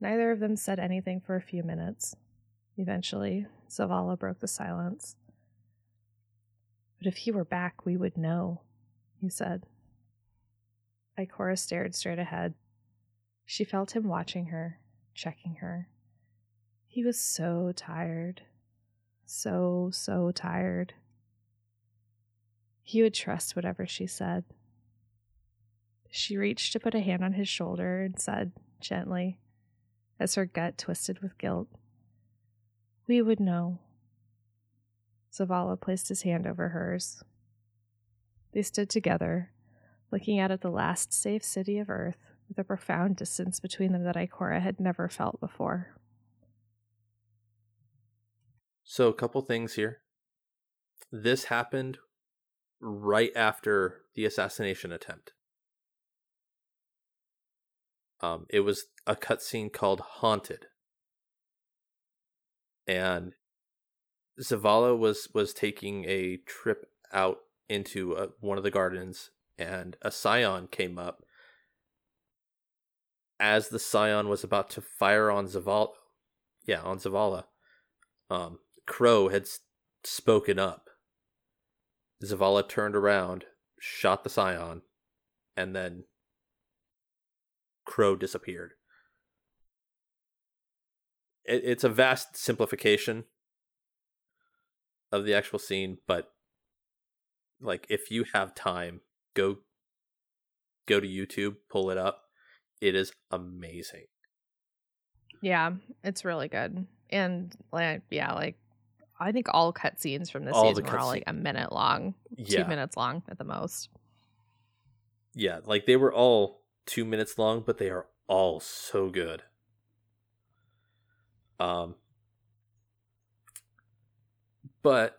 Neither of them said anything for a few minutes. Eventually, Zavala broke the silence. But if he were back, we would know, he said. Ikora stared straight ahead. She felt him watching her, checking her. He was so tired. So, so tired. He would trust whatever she said. She reached to put a hand on his shoulder and said, gently, as her gut twisted with guilt, we would know. Zavala placed his hand over hers. They stood together, looking out at the last safe city of Earth with a profound distance between them that Ikora had never felt before. So, a couple things here. This happened right after the assassination attempt. Um, it was a cutscene called Haunted. And Zavala was was taking a trip out into uh one of the gardens, and a scion came up. As the scion was about to fire on Zavala, yeah, on Zavala, um, Crow had spoken up. Zavala turned around, shot the scion, and then Crow disappeared. It, it's a vast simplification of the actual scene, but like if you have time, go go to YouTube, pull it up. It is amazing. Yeah, it's really good. And like yeah, like I think all cutscenes from this All season were all like a minute long, Yeah. two minutes long at the most. Yeah, like they were all two minutes long, but they are all so good. Um, but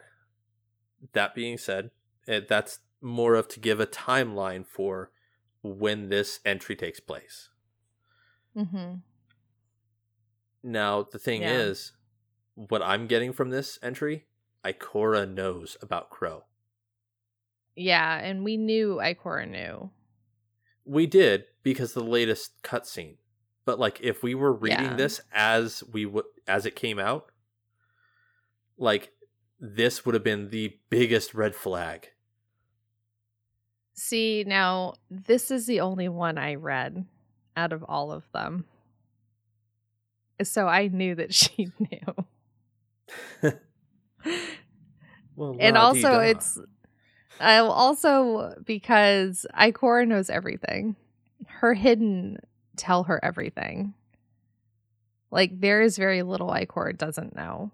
that being said, it, that's more of to give a timeline for when this entry takes place. Mm-hmm. Now, the thing Yeah. is, what I'm getting from this entry, Ikora knows about Crow. Yeah, and we knew Ikora knew. We did because the latest cutscene. But like if we were reading Yeah. this as we w- as it came out, like this would have been the biggest red flag. See, now this is the only one I read out of all of them. So I knew that she knew. Well, and also it's I also because Ikora knows everything. Her hidden tell her everything. Like there is very little Ikora doesn't know.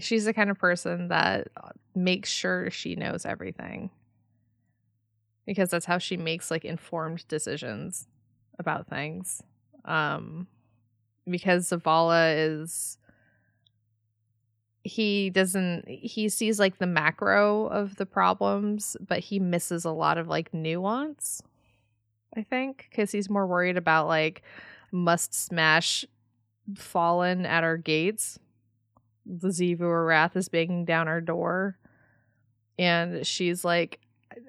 She's the kind of person that uh, makes sure she knows everything. Because that's how she makes like informed decisions about things. Um because Zavala is he doesn't he sees like the macro of the problems but he misses a lot of like nuance i think because he's more worried about like must smash fallen at our gates the Xivu Arath is banging down our door and she's like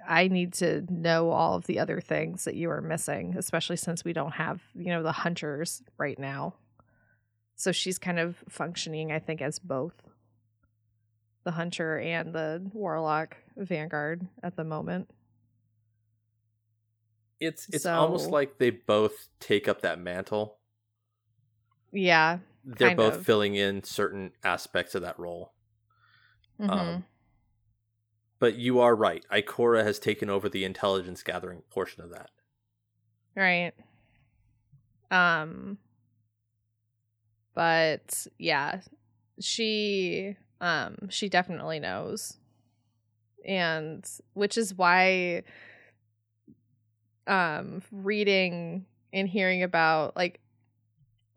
i need to know all of the other things that you are missing especially since we don't have you know the hunters right now so she's kind of functioning i think as both the hunter and the warlock vanguard at the moment. it's it's almost like they both take up that mantle. Yeah. They're both of. filling in certain aspects of that role. mhm. Um, but you are right. Ikora has taken over the intelligence gathering portion of that. right. Um but yeah, she um she definitely knows. And which is why um reading and hearing about like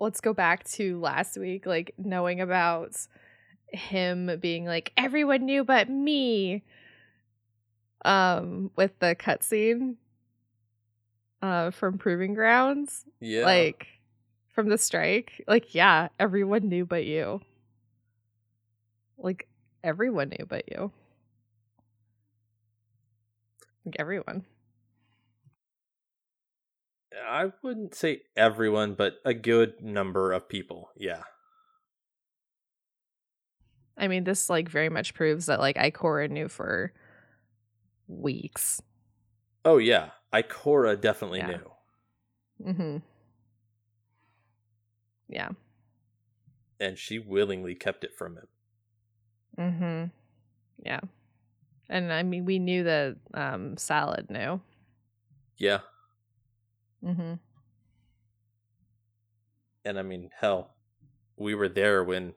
let's go back to last week like knowing about him being like everyone knew but me um with the cutscene uh from proving grounds Yeah. like from the strike like yeah everyone knew but you. Like everyone knew but you. Like everyone I wouldn't say everyone, but a good number of people. Yeah. i mean this like very much proves that like ikora knew for weeks Oh yeah. Ikora definitely Yeah. knew. mm-hmm yeah And she willingly kept it from him. mm-hmm yeah and i mean we knew that um salad knew Yeah. Mm-hmm And I mean, hell, we were there when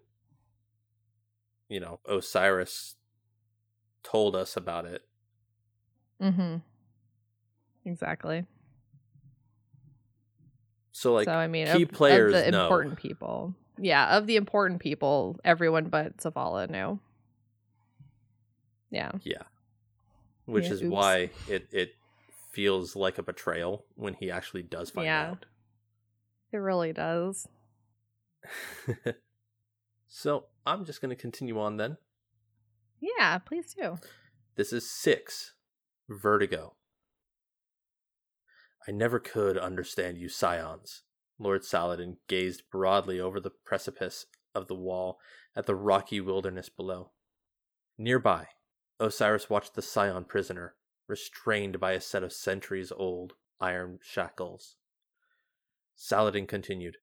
you know, Osiris told us about it. Mm-hmm. Exactly. So like so I mean, key of, players of the know. important people. Yeah, of the important people, everyone but Zavala knew. Yeah. Yeah. Which Yeah, is oops. why it it feels like a betrayal when he actually does find Yeah. out. It really does. so I'm just going to continue on then. Yeah, please do. This is six. Vertigo. I never could understand you scions. Lord Saladin gazed broadly over the precipice of the wall at the rocky wilderness below. Nearby, Osiris watched the scion prisoner, restrained by a set of centuries old iron shackles. Saladin continued,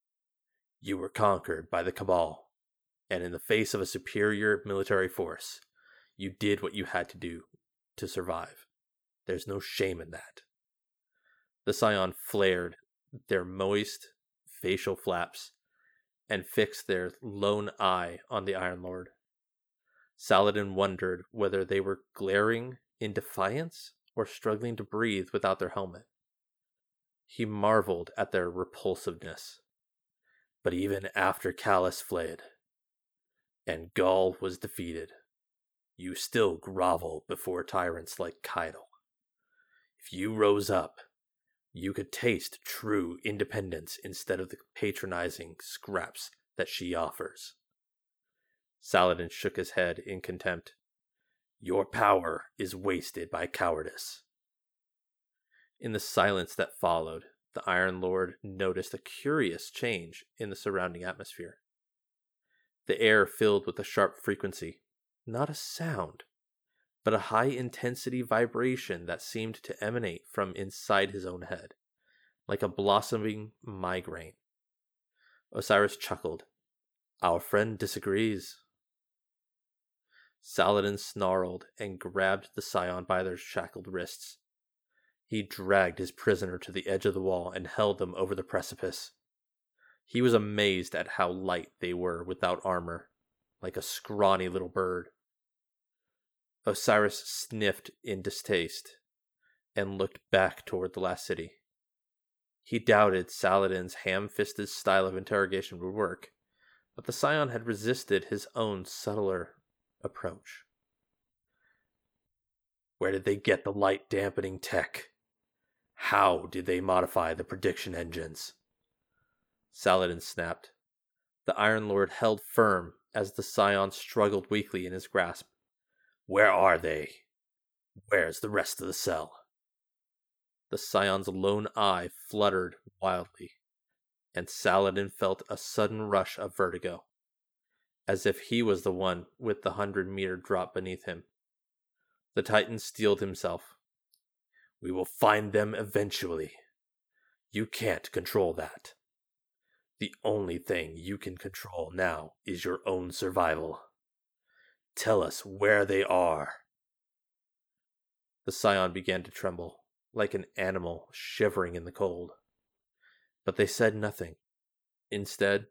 You were conquered by the Cabal, and in the face of a superior military force, you did what you had to do to survive. There's no shame in that. The scion flared their moist facial flaps and fixed their lone eye on the Iron Lord. Saladin wondered whether they were glaring in defiance or struggling to breathe without their helmet. He marveled at their repulsiveness. But even after Calus fled, and Ghaul was defeated, you still grovel before tyrants like Caiatl. If you rose up, you could taste true independence instead of the patronizing scraps that she offers. Saladin shook his head in contempt. Your power is wasted by cowardice. In the silence that followed, the Iron Lord noticed a curious change in the surrounding atmosphere. The air filled with a sharp frequency, not a sound, but a high intensity vibration that seemed to emanate from inside his own head, like a blossoming migraine. Osiris chuckled. Our friend disagrees. Saladin snarled and grabbed the scion by their shackled wrists. He dragged his prisoner to the edge of the wall and held them over the precipice. He was amazed at how light they were without armor, like a scrawny little bird. Osiris sniffed in distaste and looked back toward the last city. He doubted Saladin's ham fisted style of interrogation would work, but the scion had resisted his own subtler approach. Where did they get the light dampening tech? How did they modify the prediction engines? Saladin snapped. The Iron Lord held firm as the scion struggled weakly in his grasp. Where are they? Where's the rest of the cell? The scion's lone eye fluttered wildly, and Saladin felt a sudden rush of vertigo, as if he was the one with the hundred meter drop beneath him. The Titan steeled himself. We will find them eventually. You can't control that. The only thing you can control now is your own survival. Tell us where they are. The scion began to tremble, like an animal shivering in the cold. But they said nothing. Instead,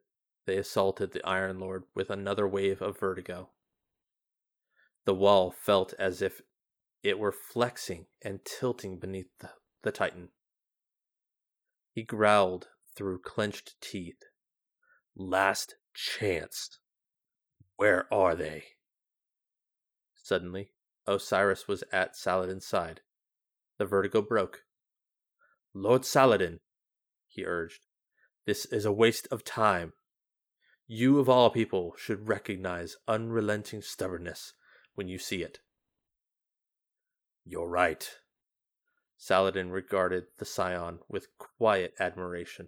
they assaulted the Iron Lord with another wave of vertigo. The wall felt as if it were flexing and tilting beneath the, the Titan. He growled through clenched teeth. Last chance. Where are they? Suddenly, Osiris was at Saladin's side. The vertigo broke. Lord Saladin, he urged, this is a waste of time. You of all people should recognize unrelenting stubbornness when you see it. You're right. Saladin regarded the scion with quiet admiration.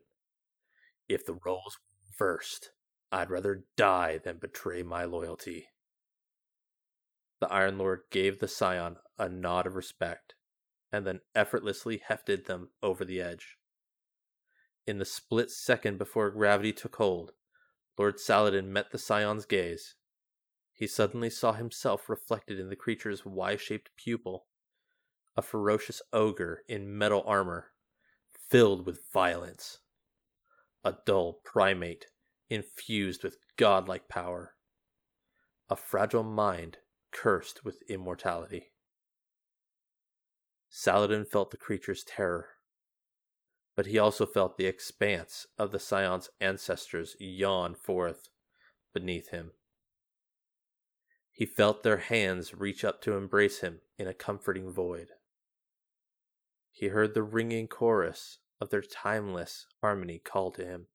If the roles were reversed, I'd rather die than betray my loyalty. The Iron Lord gave the scion a nod of respect, and then effortlessly hefted them over the edge. In the split second before gravity took hold, Lord Saladin met the scion's gaze. He suddenly saw himself reflected in the creature's Y shaped pupil, a ferocious ogre in metal armor, filled with violence. A dull primate infused with godlike power. a fragile mind cursed with immortality. Saladin felt the creature's terror, but he also felt the expanse of the Scion's ancestors yawn forth beneath him. He felt their hands reach up to embrace him in a comforting void. He heard the ringing chorus of their timeless harmony call to him.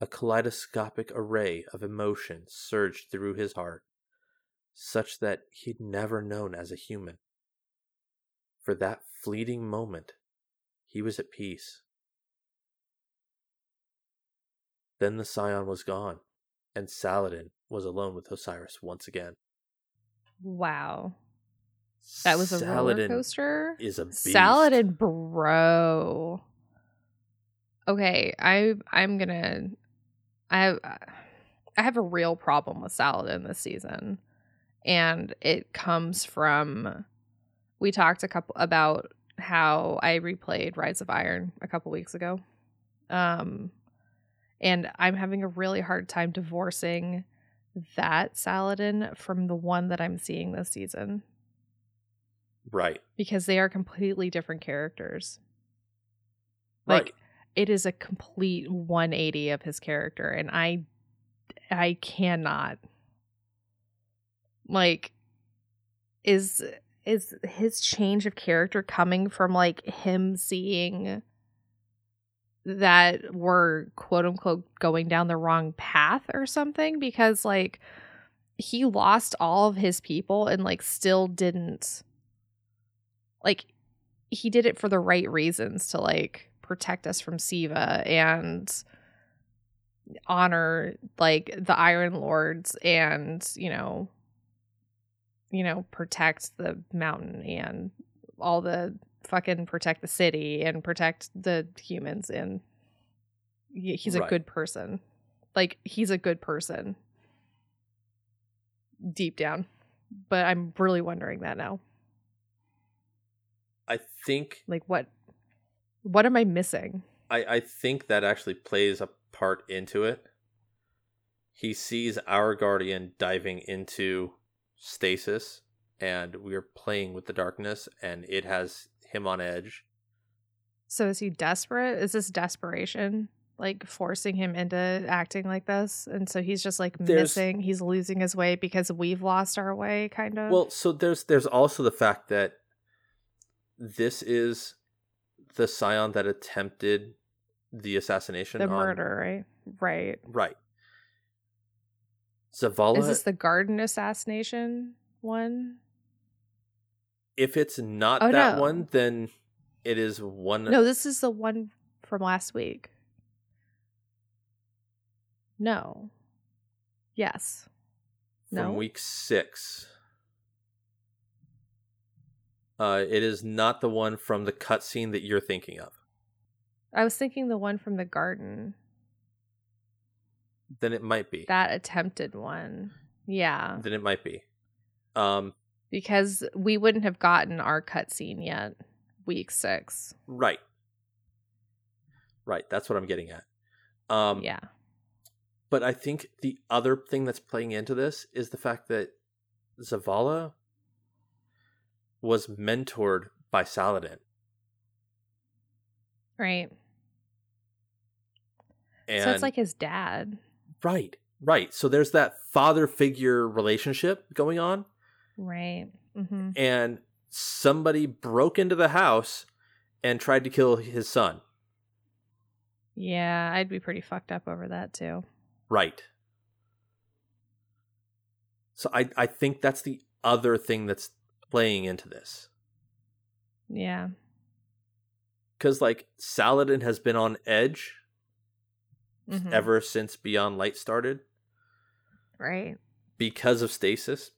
A kaleidoscopic array of emotion surged through his heart, such that he'd never known as a human. For that fleeting moment, he was at peace. Then the scion was gone, and Saladin was alone with Osiris once again. Wow. That was a Saladin roller coaster. Is a beast. Saladin, bro. Okay, I I'm gonna. I have I have a real problem with Saladin this season, and it comes from. We talked a couple about how I replayed Rise of Iron a couple weeks ago, um, and I'm having a really hard time divorcing that Saladin from the one that I'm seeing this season Right. because they are completely different characters. Like right. it is a complete 180 of his character and I I cannot like is is his change of character coming from like him seeing that we're quote unquote going down the wrong path or something? Because like he lost all of his people and like still didn't like he did it for the right reasons to like protect us from Siva and honor like the Iron Lords and you know you know protect the mountain and all the fucking protect the city and protect the humans and he's a Right. good person. Like he's a good person. Deep down. But i'm really wondering that now. I think like what what am i missing? I, I think that actually plays a part into it. He sees our guardian diving into stasis, and we're playing with the darkness, and it has him on edge. so is he desperate? Is this desperation like forcing him into acting like this? And so he's just like There's- missing he's losing his way because we've lost our way kind of? Well, so there's there's also the fact that this is the scion that attempted the assassination, the on- murder right? Right. Right? Zavala. is this the garden assassination one if it's not Oh, that no. one, then it is one. no this is the one from last week no yes from no week six. Uh, it is not the one from the cutscene that you're thinking of. i was thinking the one from the garden Then it might be. that attempted one yeah Then it might be. Um, because we wouldn't have gotten our cutscene yet week six right. Right. That's what I'm getting at. Um, yeah But I think the other thing that's playing into this is the fact that Zavala was mentored by Saladin. right And so it's like his dad right, right. So there's that father figure relationship going on, right mm-hmm. and somebody broke into the house and tried to kill his son. yeah i'd be pretty fucked up over that too Right. So I I think that's the other thing that's playing into this. yeah Cuz like Saladin has been on edge Mhm. ever since Beyond Light started. Right. Because of stasis,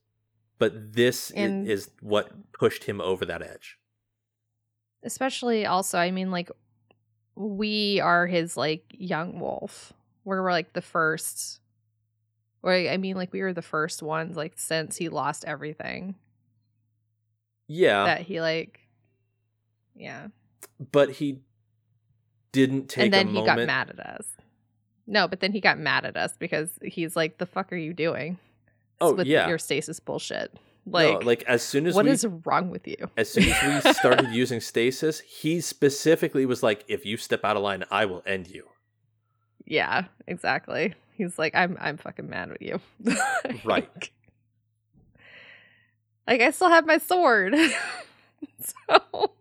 but this And- is what pushed him over that edge. especially also i mean like we are his like young wolf. We're like the first or i mean like we were the first ones like since he lost everything. Yeah, that he like yeah. But he didn't take and then he moment. got mad at us no but then he got mad at us because he's like the fuck are you doing Oh, with yeah. your stasis bullshit. Like, Like, like as soon as what we is wrong with you? as soon as we started using stasis, he specifically was like, "If you step out of line, I will end you." Yeah, exactly. He's like, I'm I'm fucking mad with you. Right. like, like, I still have my sword. so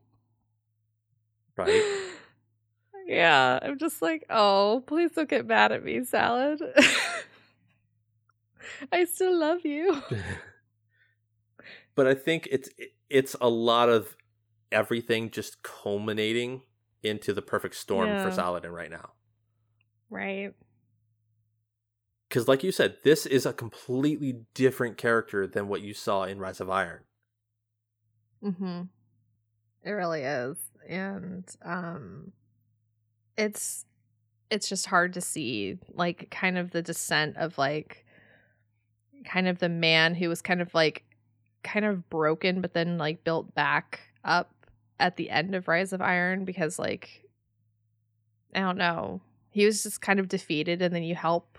Right. Yeah. I'm just like, oh, please don't get mad at me, salad. I still love you. but I think it's it's a lot of everything just culminating into the perfect storm for Yeah. Saladin right now. Right. Because, like you said, this is a completely different character than what you saw in Rise of Iron. Mm-hmm. It really is. And um it's it's just hard to see like kind of the descent of like kind of the man who was kind of like kind of broken but then like built back up at the end of Rise of Iron because like I don't know. He was just kind of defeated and then you help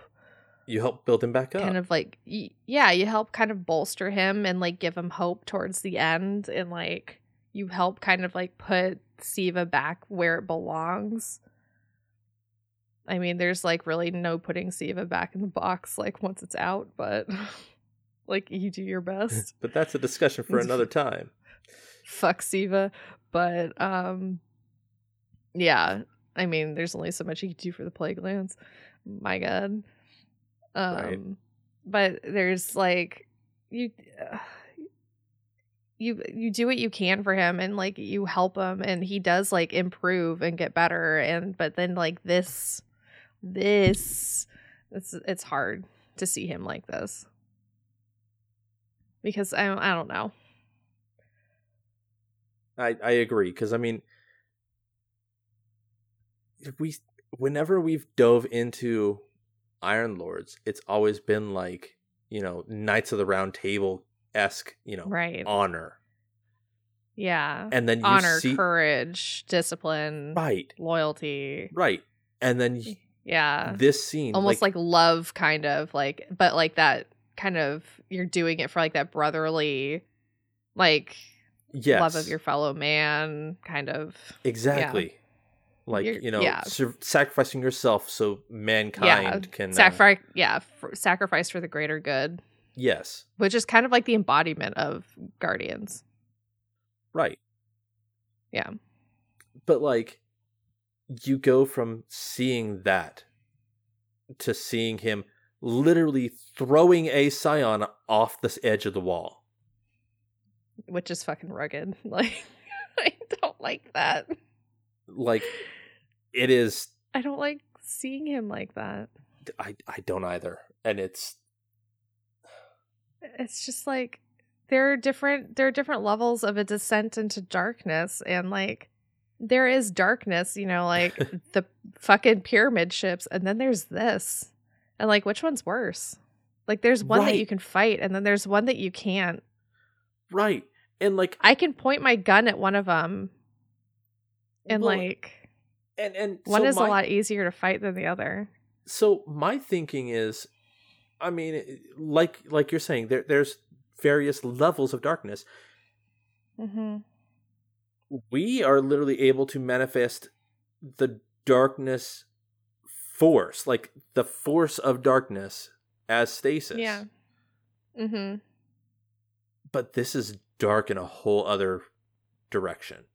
You help build him back up. kind of like y- yeah you help kind of bolster him and like give him hope towards the end and like you help kind of like put siva back where it belongs i mean there's like really no putting siva back in the box like once it's out but like you do your best but that's a discussion for another time. fuck siva but um yeah i mean there's only so much you can do for the plague lands my god um Right. but there's like you uh, you you do what you can for him and like you help him and he does like improve and get better and but then like this this it's it's hard to see him like this. Because I don't, I don't know. I I agree because I mean, we whenever we've dove into Iron Lords, it's always been like you know Knights of the Round Table esque you know right. honor, yeah. And then you honor see courage discipline right. loyalty. Right, and then yeah. this scene almost like, love kind of like but like that kind of you're doing it for like that brotherly like yes love of your fellow man kind of. Exactly. Like You're- you know yeah. sur- sacrificing yourself so mankind can uh, sacrifice yeah for, sacrifice for the greater good. Yes. Which is kind of like the embodiment of guardians. Right. Yeah. But like you go from seeing that to seeing him literally throwing a scion off the edge of the wall. Which is fucking rugged. Like i don't like that. Like it is i don't like seeing him like that. I i don't either. And it's it's just like there are different there are different levels of a descent into darkness and like there is darkness you know like the fucking pyramid ships and then there's this. And like which one's worse? Like there's one that you can fight and then there's one that you can't. Right. And like i can point my gun at one of them and well, like and and one so is my- a lot easier to fight than the other. So my thinking is i mean like like you're saying there there's various levels of darkness. Mm-hmm. We are literally able to manifest the darkness force like the force of darkness as stasis. Yeah. Mm-hmm. But this is dark in a whole other direction.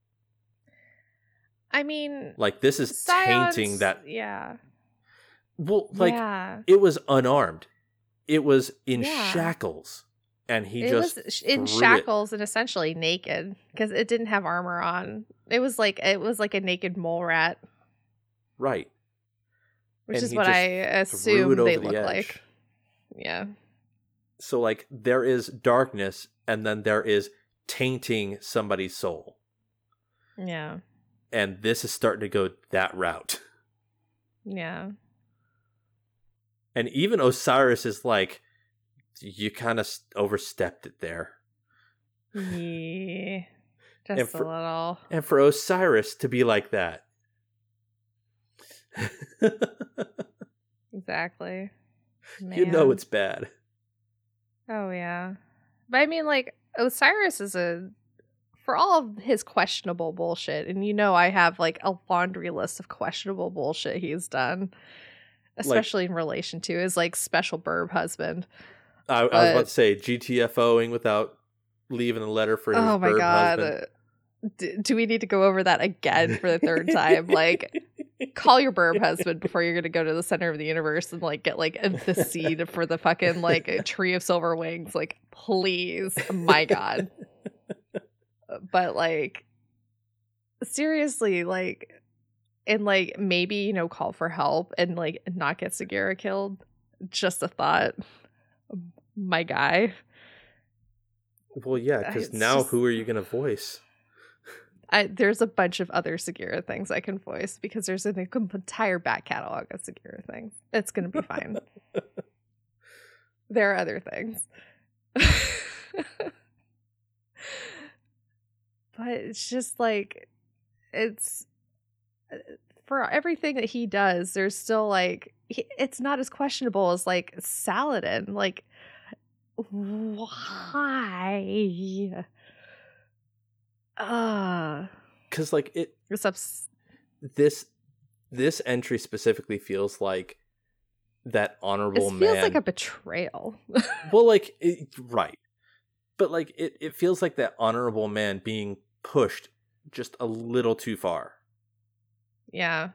I mean like this is Scions- tainting that yeah. Well like yeah. it was unarmed. It was in Yeah. shackles and he it just was in threw it. shackles and essentially naked because it didn't have armor on. It was like it was like a naked mole rat, right which And is what I assume they the look edge. like. Yeah, so like there is darkness and then there is tainting somebody's soul yeah, and this is starting to go that route yeah. and even osiris is like you kind of overstepped it there yeah. Just for- a little. and for osiris to be like that Exactly. you know it's bad Oh yeah. But I mean like Osiris is a for all of his questionable bullshit, and you know I have like a laundry list of questionable bullshit he's done. Especially in relation to his like special burb husband. I, I was about to say GTFOing without leaving a letter for his Oh my god. husband. D- do we need to go over that again for the third time? Like call your burb husband before you're gonna go to the center of the universe and like get like the seed for the fucking like tree of silver wings. Like, please, my god. But like, seriously, like, and like maybe you know call for help and like not get Sagira killed. Just a thought, my guy. well, yeah, because now just- who are you gonna voice? I, there's a bunch of other Sagira things I can voice because there's an entire back catalog of Sagira things. It's gonna be fine. there are other things. but it's just like it's uh, for everything that he does there's still like he, it's not as questionable as like Saladin like why uh Because like it, it's ups- this this entry specifically feels like that honorable man it feels man. like a betrayal well, like it, right, but like it, it feels like that honorable man being pushed just a little too far. Yeah.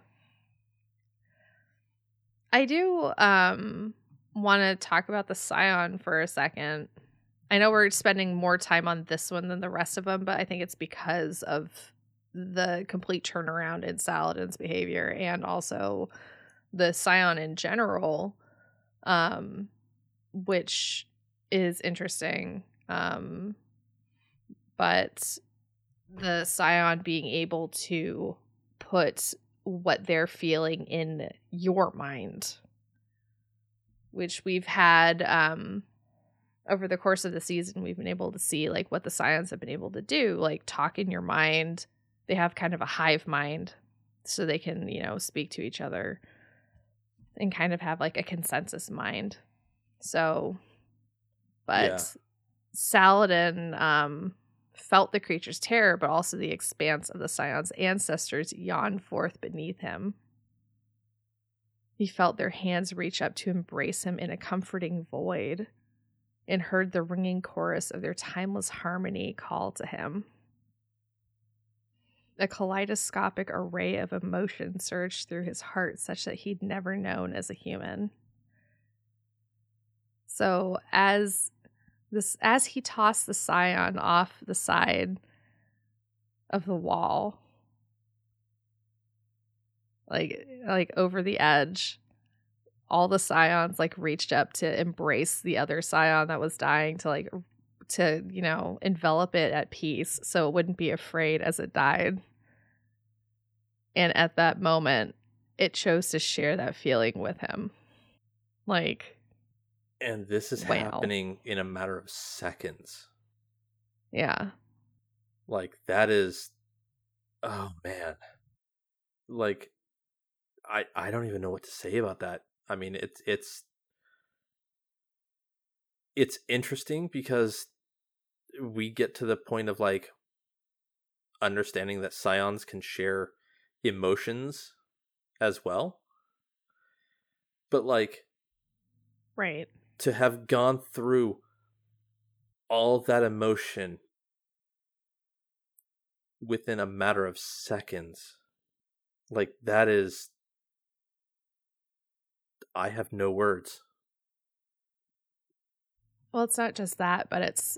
I do um want to talk about the Scion for a second. I know we're spending more time on this one than the rest of them, but I think it's because of the complete turnaround in Saladin's behavior and also the Scion in general, um, which is interesting. Um, but the Scion being able to put what they're feeling in your mind which we've had um over the course of the season we've been able to see like what the scions have been able to do like talk in your mind they have kind of a hive mind so they can you know speak to each other and kind of have like a consensus mind so but Yeah. saladin um felt the creature's terror, but also the expanse of the Scion's ancestors yawn forth beneath him. He felt their hands reach up to embrace him in a comforting void and heard the ringing chorus of their timeless harmony call to him. A kaleidoscopic array of emotion surged through his heart, such that he'd never known as a human. So, as this as he tossed the scion off the side of the wall like like over the edge all the scions like reached up to embrace the other scion that was dying to like to you know envelop it at peace so it wouldn't be afraid as it died and at that moment it chose to share that feeling with him like And this is Wow. happening in a matter of seconds. yeah Like that is oh man. Like I I don't even know what to say about that. I mean, it's it's it's interesting because we get to the point of like understanding that scions can share emotions as well. But like right to have gone through all that emotion within a matter of seconds like that is i have no words Well, it's not just that, but it's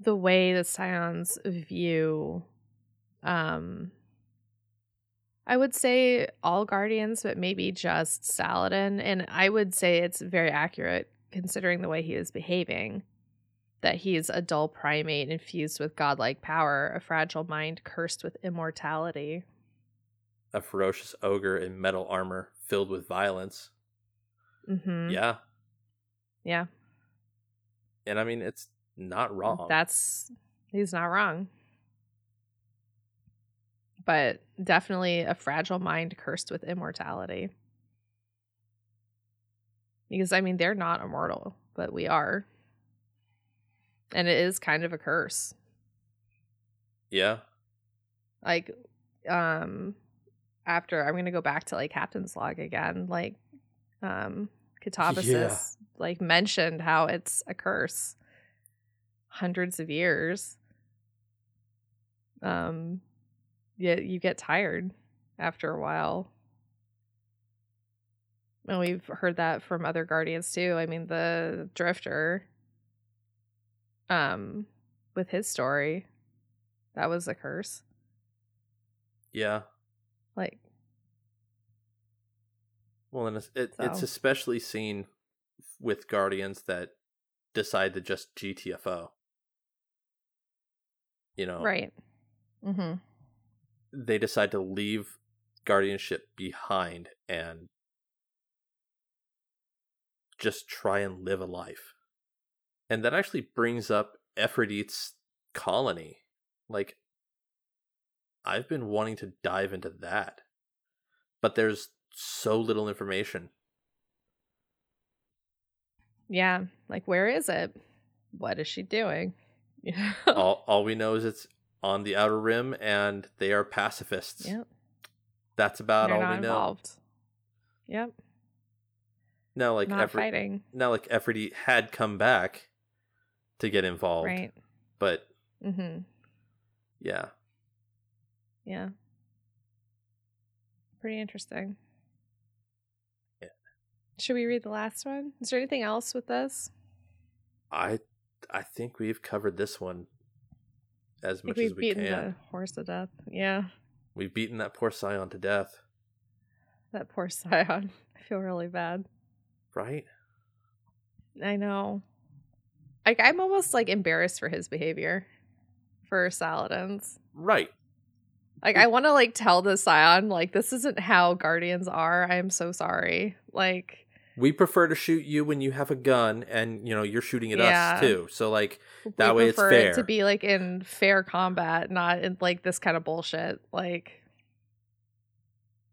the way the Scions view um I would say all guardians, but maybe just Saladin. And I would say it's very accurate considering the way he is behaving. That he is a dull primate infused with godlike power, a fragile mind cursed with immortality. a ferocious ogre in metal armor filled with violence Mm-hmm. yeah Yeah. and i mean it's not wrong That's he's not wrong. But definitely a fragile mind cursed with immortality. Because I mean they're not immortal, but we are. And it is kind of a curse. Yeah. Like, um, after I'm gonna go back to like Captain's Log again. Like, um, Catabasis Yeah. like mentioned how it's a curse. Hundreds of years. Um, yeah, you get tired after a while. And we've heard that from other guardians too. I mean, the Drifter, um, with his story, that was a curse. Yeah. Like, Well, and it's, it, it's especially seen with Guardians that decide to just GTFO. You know, right. Mm-hmm. they decide to leave guardianship behind and just try and live a life. And that actually brings up Efrideet's colony. Like, I've been wanting to dive into that, but there's so little information. Yeah. Like, where is it? What is she doing? All, all we know is it's on the outer rim and they are pacifists. yep. That's about They're all we know. involved. Yep. Now, like not Ephro- fighting. now, like Efrideet had come back to get involved, Right. but Mm-hmm. yeah, Yeah. Pretty interesting. Should we read the last one? Is there anything else with this? I I think we've covered this one as much we've as we beaten can. the horse to death. Yeah. We've beaten that poor Scion to death, That poor Scion. I feel really bad. right? I know. Like I'm almost like embarrassed for his behavior for Saladins. Right. Like I want to like tell the Scion like this isn't how guardians are. I am so sorry. Like We prefer to shoot you when you have a gun, and you know you're shooting at Yeah. us too. So like, we That way it's fair it to be like in fair combat, not in like this kind of bullshit. Like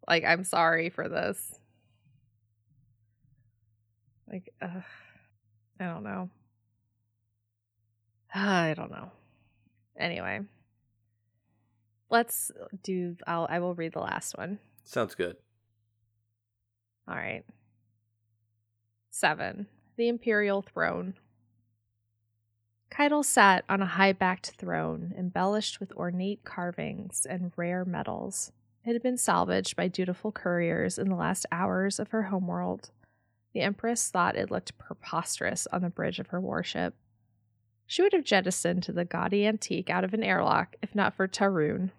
like I'm sorry for this. Like ugh, I don't know. I don't know. Anyway, let's do. I'll. I will read the last one. sounds good. All right. Seven. The Imperial Throne. Caiatl sat on a high backed throne embellished with ornate carvings and rare metals. It had been salvaged by dutiful couriers in the last hours of her homeworld. The Empress thought it looked preposterous on the bridge of her warship. She would have jettisoned the gaudy antique out of an airlock if not for Tarun.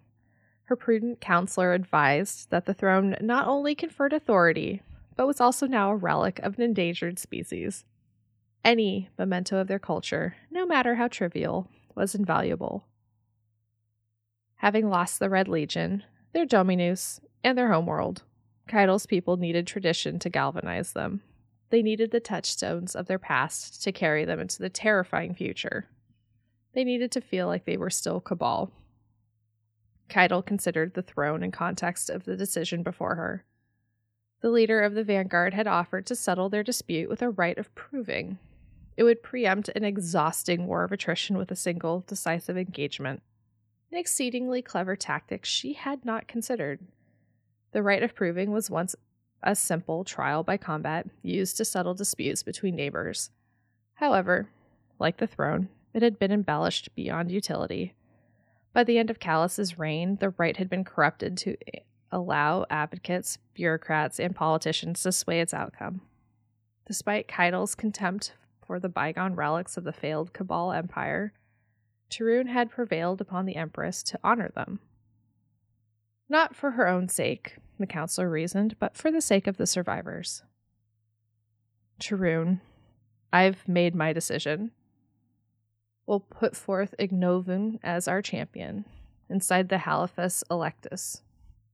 Her prudent counselor advised that the throne not only conferred authority, but was also now a relic of an endangered species. Any memento of their culture, no matter how trivial, was invaluable. Having lost the Red Legion, their Dominus, and their homeworld, Caiatl's people needed tradition to galvanize them. They needed the touchstones of their past to carry them into the terrifying future. They needed to feel like they were still Cabal. Caiatl considered the throne in context of the decision before her. The leader of the vanguard had offered to settle their dispute with a rite of proving. It would preempt an exhausting war of attrition with a single, decisive engagement. An exceedingly clever tactic she had not considered. The rite of proving was once a simple trial by combat used to settle disputes between neighbors. However, like the throne, it had been embellished beyond utility. By the end of Calus's reign, the right had been corrupted to allow advocates, bureaucrats, and politicians to sway its outcome. Despite Caiatl's contempt for the bygone relics of the failed Cabal Empire, Tarun had prevailed upon the Empress to honor them. Not for her own sake, the counselor reasoned, but for the sake of the survivors. Tarun, I've made my decision. We'll put forth Ignovun as our champion inside the Halphas Electus.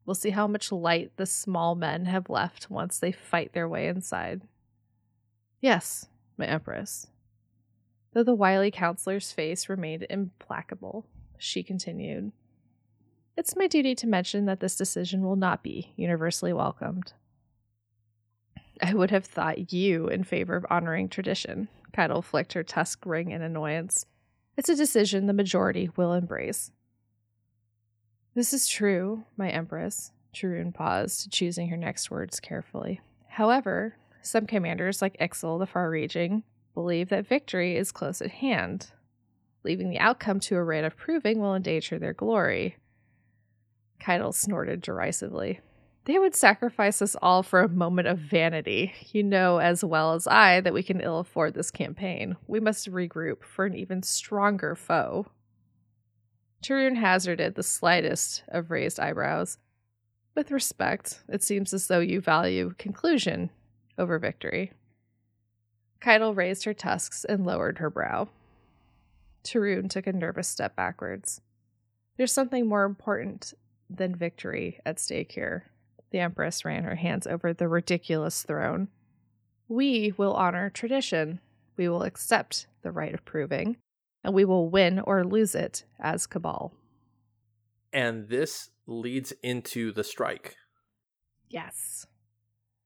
We'll see how much light the small men have left once they fight their way inside. Yes, my Empress. Though the wily counselor's face remained implacable, she continued. It's my duty to mention that this decision will not be universally welcomed. I would have thought you in favor of honoring tradition. Caiatl flicked her tusk ring in annoyance. It's a decision the majority will embrace. This is true, my empress. Tarun paused, choosing her next words carefully. However, some commanders, like Ixal the Far Reaching, believe that victory is close at hand. Leaving the outcome to a rite of proving will endanger their glory. Caiatl snorted derisively. They would sacrifice us all for a moment of vanity. You know as well as I that we can ill afford this campaign. We must regroup for an even stronger foe. Tarun hazarded the slightest of raised eyebrows. With respect, it seems as though you value conclusion over victory. Caiatl raised her tusks and lowered her brow. Tarun took a nervous step backwards. There's something more important than victory at stake here. The Empress ran her hands over the ridiculous throne. We will honor tradition. We will accept the rite of proving, and we will win or lose it as Cabal. And this leads into the strike. Yes.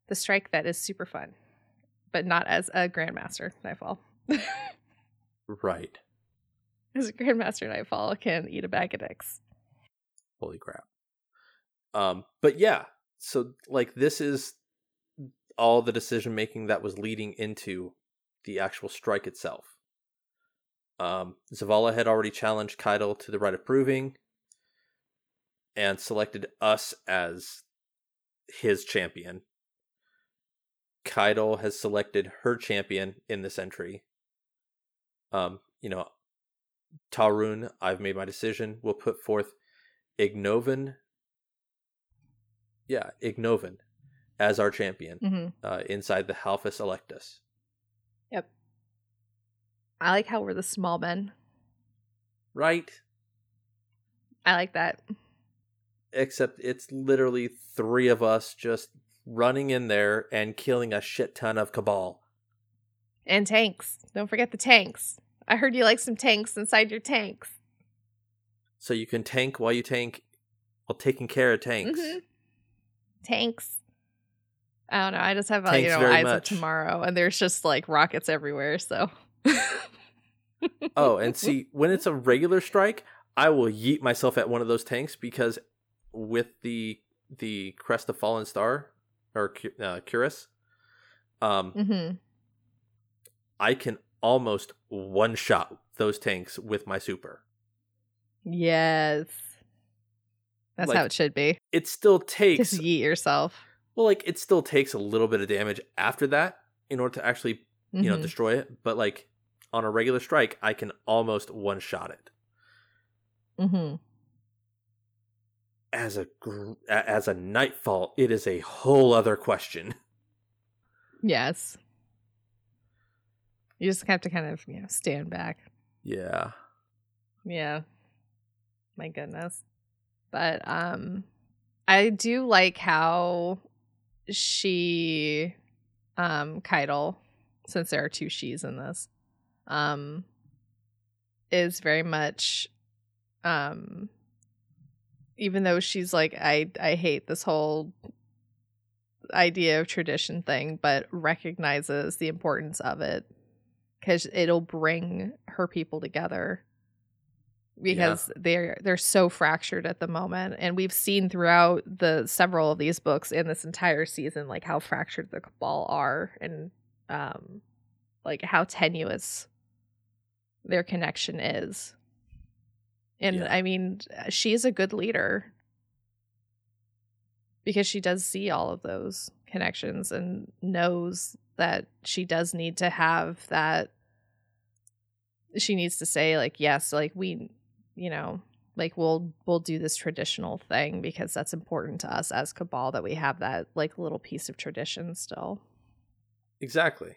The strike that is super fun, but not as a Grandmaster Nightfall. Right. as a Grandmaster Nightfall can eat a bag of dicks. Holy crap. Um, but yeah, so like this is all the decision making that was leading into the actual strike itself. Um, Zavala had already challenged Caiatl to the rite of proving and selected us as his champion. Caiatl has selected her champion in this entry. Um, you know, Tarun, I've made my decision. We'll put forth Ignovun. Yeah, Ignovun as our champion Mm-hmm. uh, inside the Halphas Electus. I like how we're the small men. Right? I like that. Except it's literally three of us just running in there and killing a shit ton of Cabal. And tanks. Don't forget the tanks. I heard you like some tanks inside your tanks. So you can tank while you tank while taking care of tanks. Mhm. Tanks. I don't know. I just have uh, you know eyes much. of tomorrow, and there's just like rockets everywhere. So. Oh, and see, when it's a regular strike, I will yeet myself at one of those tanks because with the the crest of fallen star or uh, Curus, um, hmm I can almost one shot those tanks with my super. Yes. That's Like, how it should be. It still takes Just yeet yourself. well, like it still takes a little bit of damage after that in order to actually you know Mhm. destroy it. But like on a regular strike, I can almost one shot it. Mhm. As a a- as a nightfall, it is a whole other question. Yes. You just have to kind of, you know, stand back. Yeah. Yeah. My goodness. But um I do like how she um Caiatl, since there are two she's in this, um is very much um even though she's like I I hate this whole idea of tradition thing, but recognizes the importance of it because it'll bring her people together because they're they're so fractured at the moment and we've seen throughout the several of these books in this entire season like how fractured the cabal are and um like how tenuous their connection is and Yeah. i mean she's a good leader because she does see all of those connections and knows that she does need to have that she needs to say like yes like we you know like we'll we'll do this traditional thing because that's important to us as cabal that we have that like little piece of tradition still Exactly.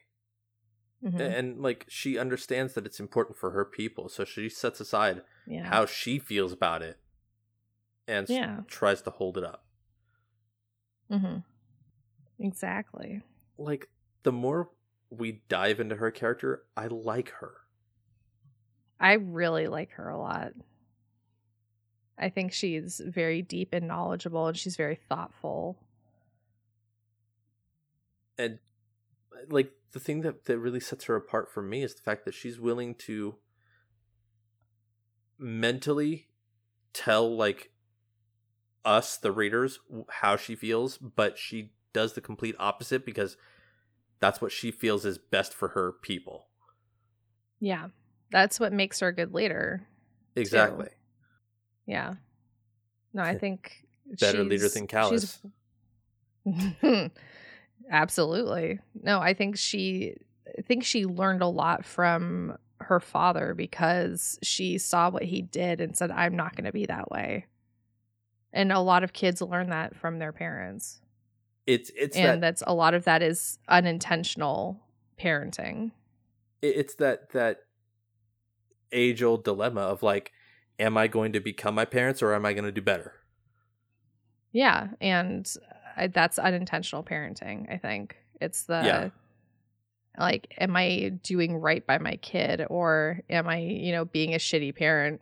Mhm. And like she understands that it's important for her people, so she sets aside yeah how she feels about it and Yeah. tries to hold it up. Mm-hmm. exactly Like the more we dive into her character, I like her. i really like her a lot i think she's very deep and knowledgeable and she's very thoughtful And like the thing that that really sets her apart from me is the fact that she's willing to mentally tell like us the readers how she feels but she does the complete opposite because that's what she feels is best for her people Yeah. That's what makes her a good leader. exactly Yeah. No, I think better leader than Calus Absolutely. No, I think she I think she learned a lot from her father because she saw what he did and said I'm not going to be that way. And a lot of kids learn that from their parents. it's it's and that that's a lot of that is unintentional parenting. it's that that age old dilemma of like am i going to become my parents or am i going to do better Yeah, and I, that's unintentional parenting. I think it's the Yeah. like, am I doing right by my kid, or am I, you know, being a shitty parent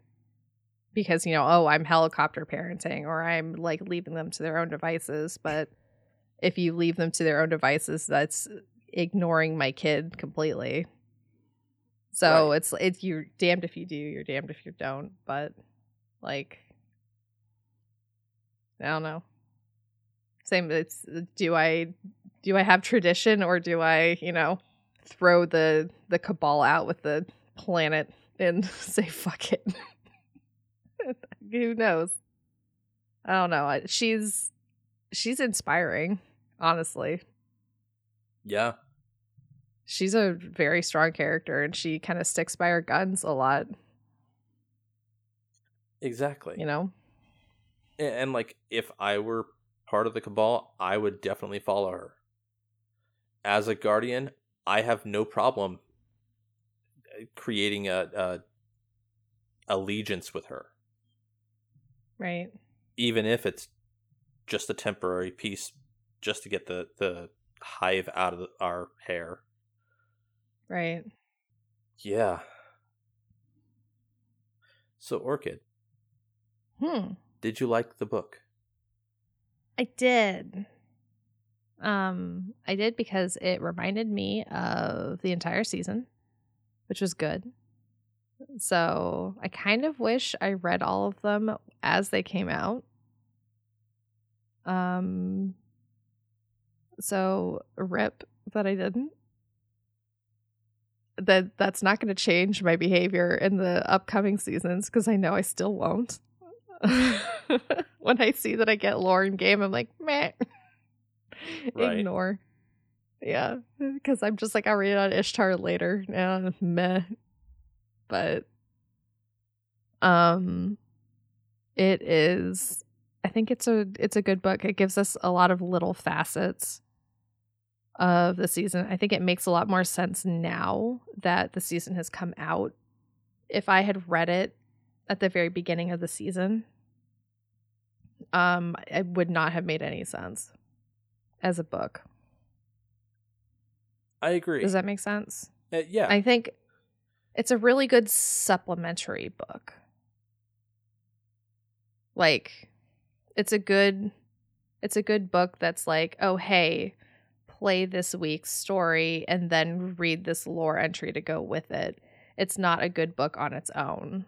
because you know, oh, I'm helicopter parenting, or I'm like leaving them to their own devices. But if you leave them to their own devices, that's ignoring my kid completely. So Right. it's it's you're damned if you do, you're damned if you don't. But like, I don't know. Same. It's do I do I have tradition or do I you know throw the the cabal out with the planet and say fuck it? Who knows? I don't know. She's she's inspiring, honestly. yeah She's a very strong character and she kind of sticks by her guns a lot, exactly you know? A- and, like if i were part of the cabal i would definitely follow her as a guardian i have no problem uh, creating a, a allegiance with her Right. even if it's just a temporary piece just to get the the hive out of the, our hair Right. yeah so orchid Hmm. did you like the book I did. Um, I did because it reminded me of the entire season, which was good. So I kind of wish I read all of them as they came out. Um, so rip that I didn't. That that's not going to change my behavior in the upcoming seasons because I know I still won't. when I see that I get lore in game, I'm like, meh. Right. Ignore. Yeah. Because I'm just like, I'll read it on Ishtar later. Yeah, meh. But um it is I think it's a it's a good book. It gives us a lot of little facets of the season. I think it makes a lot more sense now that the season has come out. If I had read it at the very beginning of the season, um, it would not have made any sense as a book. i agree Does that make sense? Uh, yeah I think it's a really good supplementary book. Like it's a good it's a good book that's like, "Oh, hey, play this week's story and then read this lore entry to go with it." It's not a good book on its own.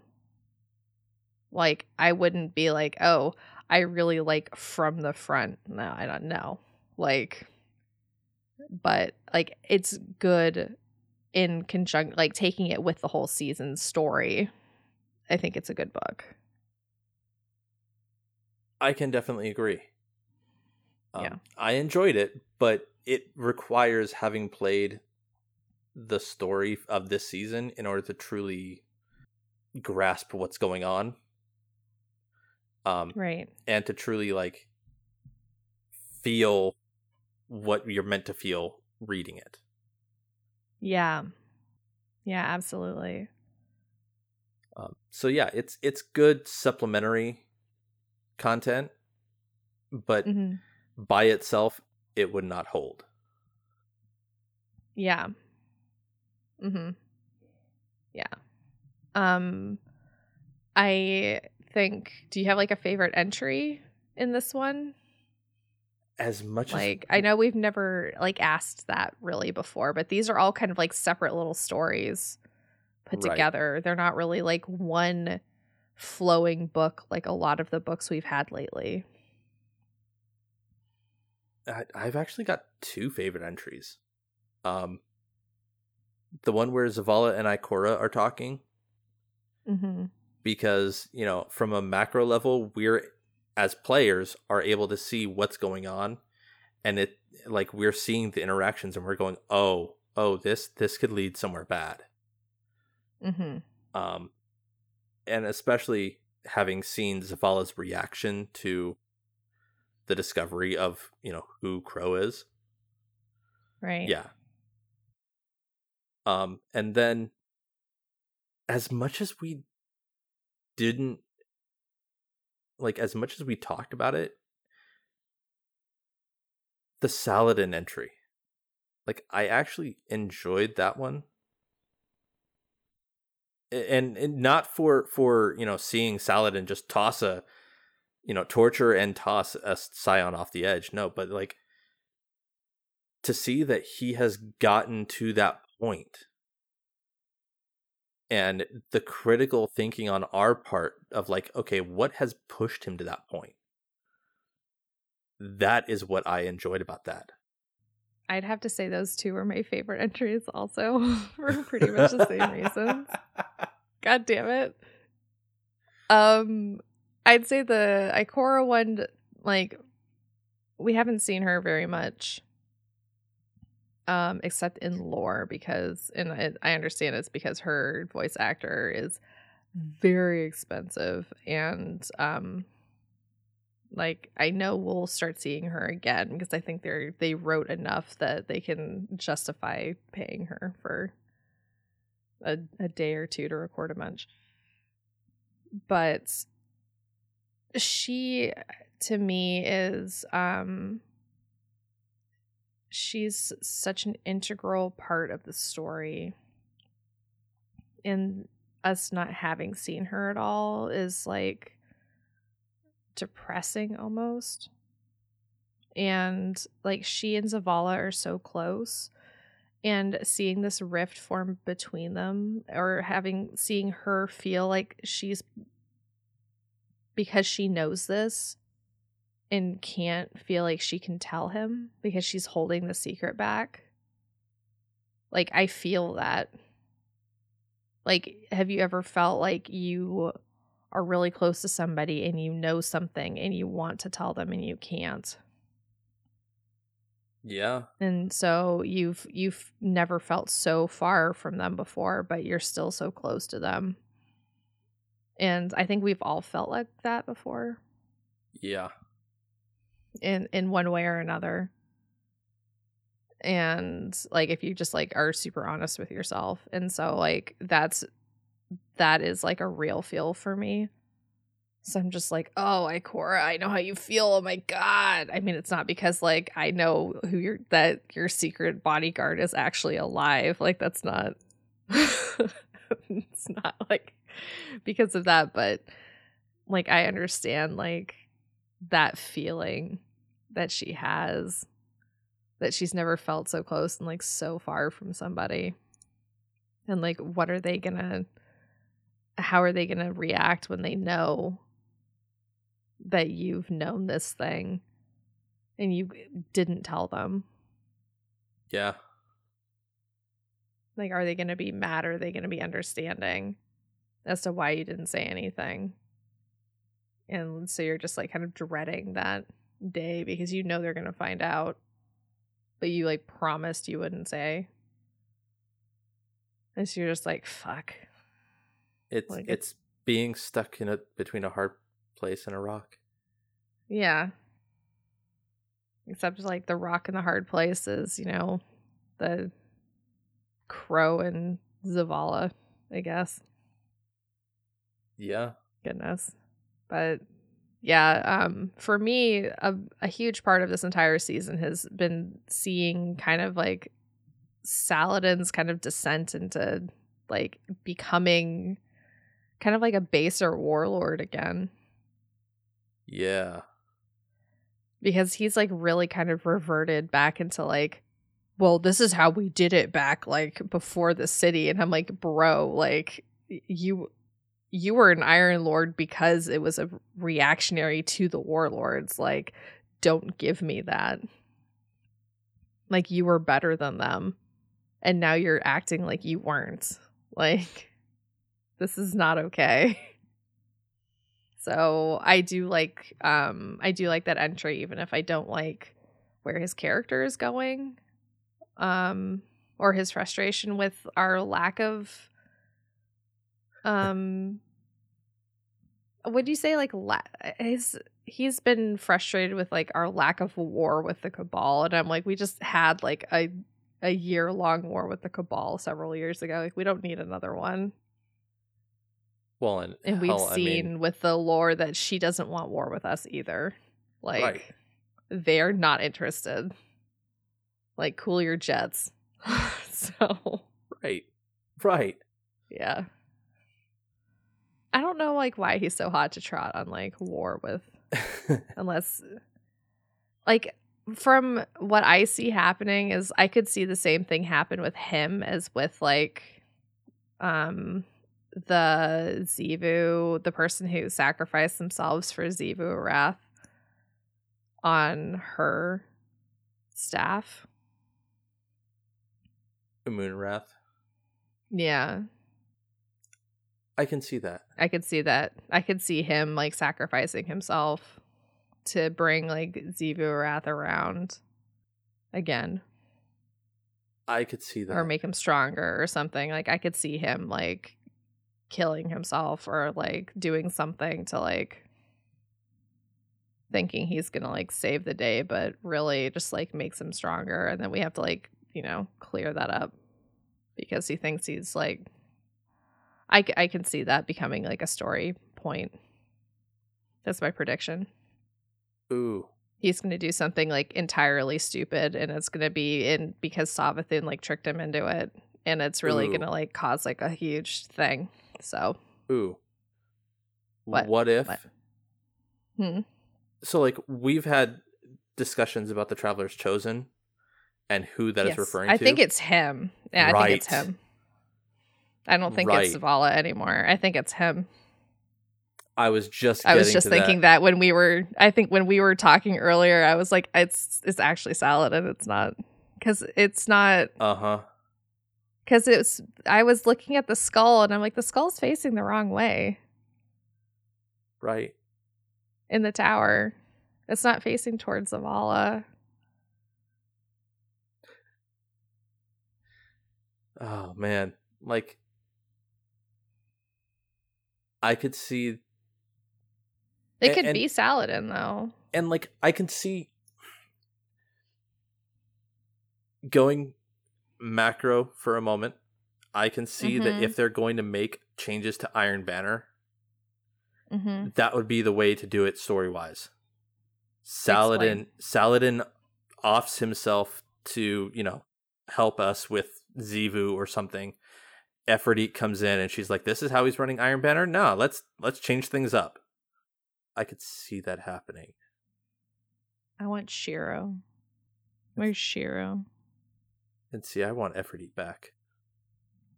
Like I wouldn't be like, "Oh, I really like from the front." No, I don't know. Like but like it's good in conjunction like taking it with the whole season story i think it's a good book I can definitely agree. Um, Yeah. I enjoyed it, but it requires having played the story of this season in order to truly grasp what's going on. Um, right. and to truly like feel what you're meant to feel reading it. yeah. Yeah absolutely. Um, so yeah, it's it's good supplementary content, but hmm by itself, it would not hold. yeah. Mm-hmm. Yeah. Um i think do you have like a favorite entry in this one As much like as i know we've never like asked that really before but these are all kind of like separate little stories put Right. together they're not really like one flowing book like a lot of the books we've had lately. I, I've actually got two favorite entries. Um, the one where Zavala and Ikora are talking, Mm-hmm. Because you know, from a macro level, we're as players are able to see what's going on, and it like we're seeing the interactions, and we're going, oh, oh, this this could lead somewhere bad. Mm-hmm. Um, and especially having seen Zavala's reaction to the discovery of you know who Crow is. Right. Yeah. Um, and then as much as we didn't like as much as we talked about it, the Saladin entry. Like I actually enjoyed that one. And, and not for for you know seeing Saladin just toss a you know torture and toss a scion off the edge no but like to see that he has gotten to that point and the critical thinking on our part of like okay what has pushed him to that point that is what i enjoyed about that I'd have to say those two were my favorite entries also for pretty much the same reasons. God damn it. Um I'd say the Ikora one like we haven't seen her very much. Um except in lore because and I, I understand it's because her voice actor is very expensive and um like I know we'll start seeing her again because I think they're they wrote enough that they can justify paying her for a, a day or two to record a bunch. But she to me is um she's such an integral part of the story and us not having seen her at all is like depressing almost. And like she and Zavala are so close and seeing this rift form between them or having seeing her feel like she's because she knows this and can't feel like she can tell him because she's holding the secret back. Like I feel that. Like have you ever felt like you are really close to somebody and you know something and you want to tell them and you can't? yeah and so you've you've never felt so far from them before but you're still so close to them and i think we've all felt like that before yeah in in one way or another. And like if you just like are super honest with yourself. And so like that's that is like a real feel for me. So i'm just like oh ikora i know how you feel. Oh my god. I mean it's not because like i know who your that your secret bodyguard is actually alive. Like that's not it's not like because of that but like i understand like that feeling that she has that she's never felt so close and like so far from somebody. And like what are they gonna how are they gonna react when they know that you've known this thing and you didn't tell them? Yeah. Like are they gonna be mad or are they gonna be understanding as to why you didn't say anything? And so you're just like kind of dreading that day because you know they're gonna find out. But you like promised you wouldn't say. And so you're just like fuck. It's Like, it's being stuck in a between a hard place and a rock. Yeah. Except like the rock in the hard place is you know the crow and zavala i guess. Yeah. Goodness. But yeah um for me a, a huge part of this entire season has been seeing kind of like saladin's kind of descent into like becoming kind of like a baser warlord again. Yeah. Because he's like really kind of reverted back into like well this is how we did it back like before the city and i'm like bro like you you were an Iron Lord because it was a reactionary to the warlords. Like, don't give me that. Like, you were better than them. And now you're acting like you weren't. Like, this is not okay. So I do like um I do like that entry even if I don't like where his character is going. Um or his frustration with our lack of um would you say like la- his he's been frustrated with like our lack of war with the cabal and i'm like we just had like a a year long war with the cabal several years ago like we don't need another one. Well, and, and we've hell, I seen mean, with the lore that she doesn't want war with us either. Like Right. they're not interested. Like cool your jets. So right, right. yeah i don't know like why he's so hot to trot on like war with unless like from what i see happening is i could see the same thing happen with him as with like um the Xivu the person who sacrificed themselves for Xivu Arath on her staff Moon wrath. yeah I can see that. I could see that. I could see him like sacrificing himself to bring like Xivu Arath around again I could see that. or make him stronger or something. Like I could see him like killing himself or like doing something to like thinking he's gonna like save the day, but really just like makes him stronger. And then we have to like, you know, clear that up because he thinks he's like, I, I can see that becoming like a story point. That's my prediction. Ooh, He's gonna do something like entirely stupid, and it's gonna be in because Savathun like tricked him into it, and it's really gonna like cause like a huge thing. So ooh. What? what if? What? Hmm. So, like, we've had discussions about the Traveler's Chosen and who that is Yes. referring I to. I think it's him. Yeah, I think it's him. I don't think Right. it's Zavala anymore. I think it's him. I was just. I was just thinking that. when we were I think when we were talking earlier, I was like, it's it's actually Saladin it's not because it's not Uh huh. because it's I was looking at the skull and I'm like, the skull's facing the wrong way Right. in the tower. It's not facing towards Zavala. Oh man, like I could see, A- could and- be Saladin though. and like I can see going macro for a moment. I can see that Mhm. if they're going to make changes to Iron Banner, Mm-hmm. that would be the way to do it story wise. Saladin Saladin offs himself to, you know, help us with Xivu or something. Efrideet comes in and she's like, This is how he's running Iron Banner? No, let's let's change things up. I could see that happening. I want Shiro. Where's Shiro? And see, I want Efrideet back.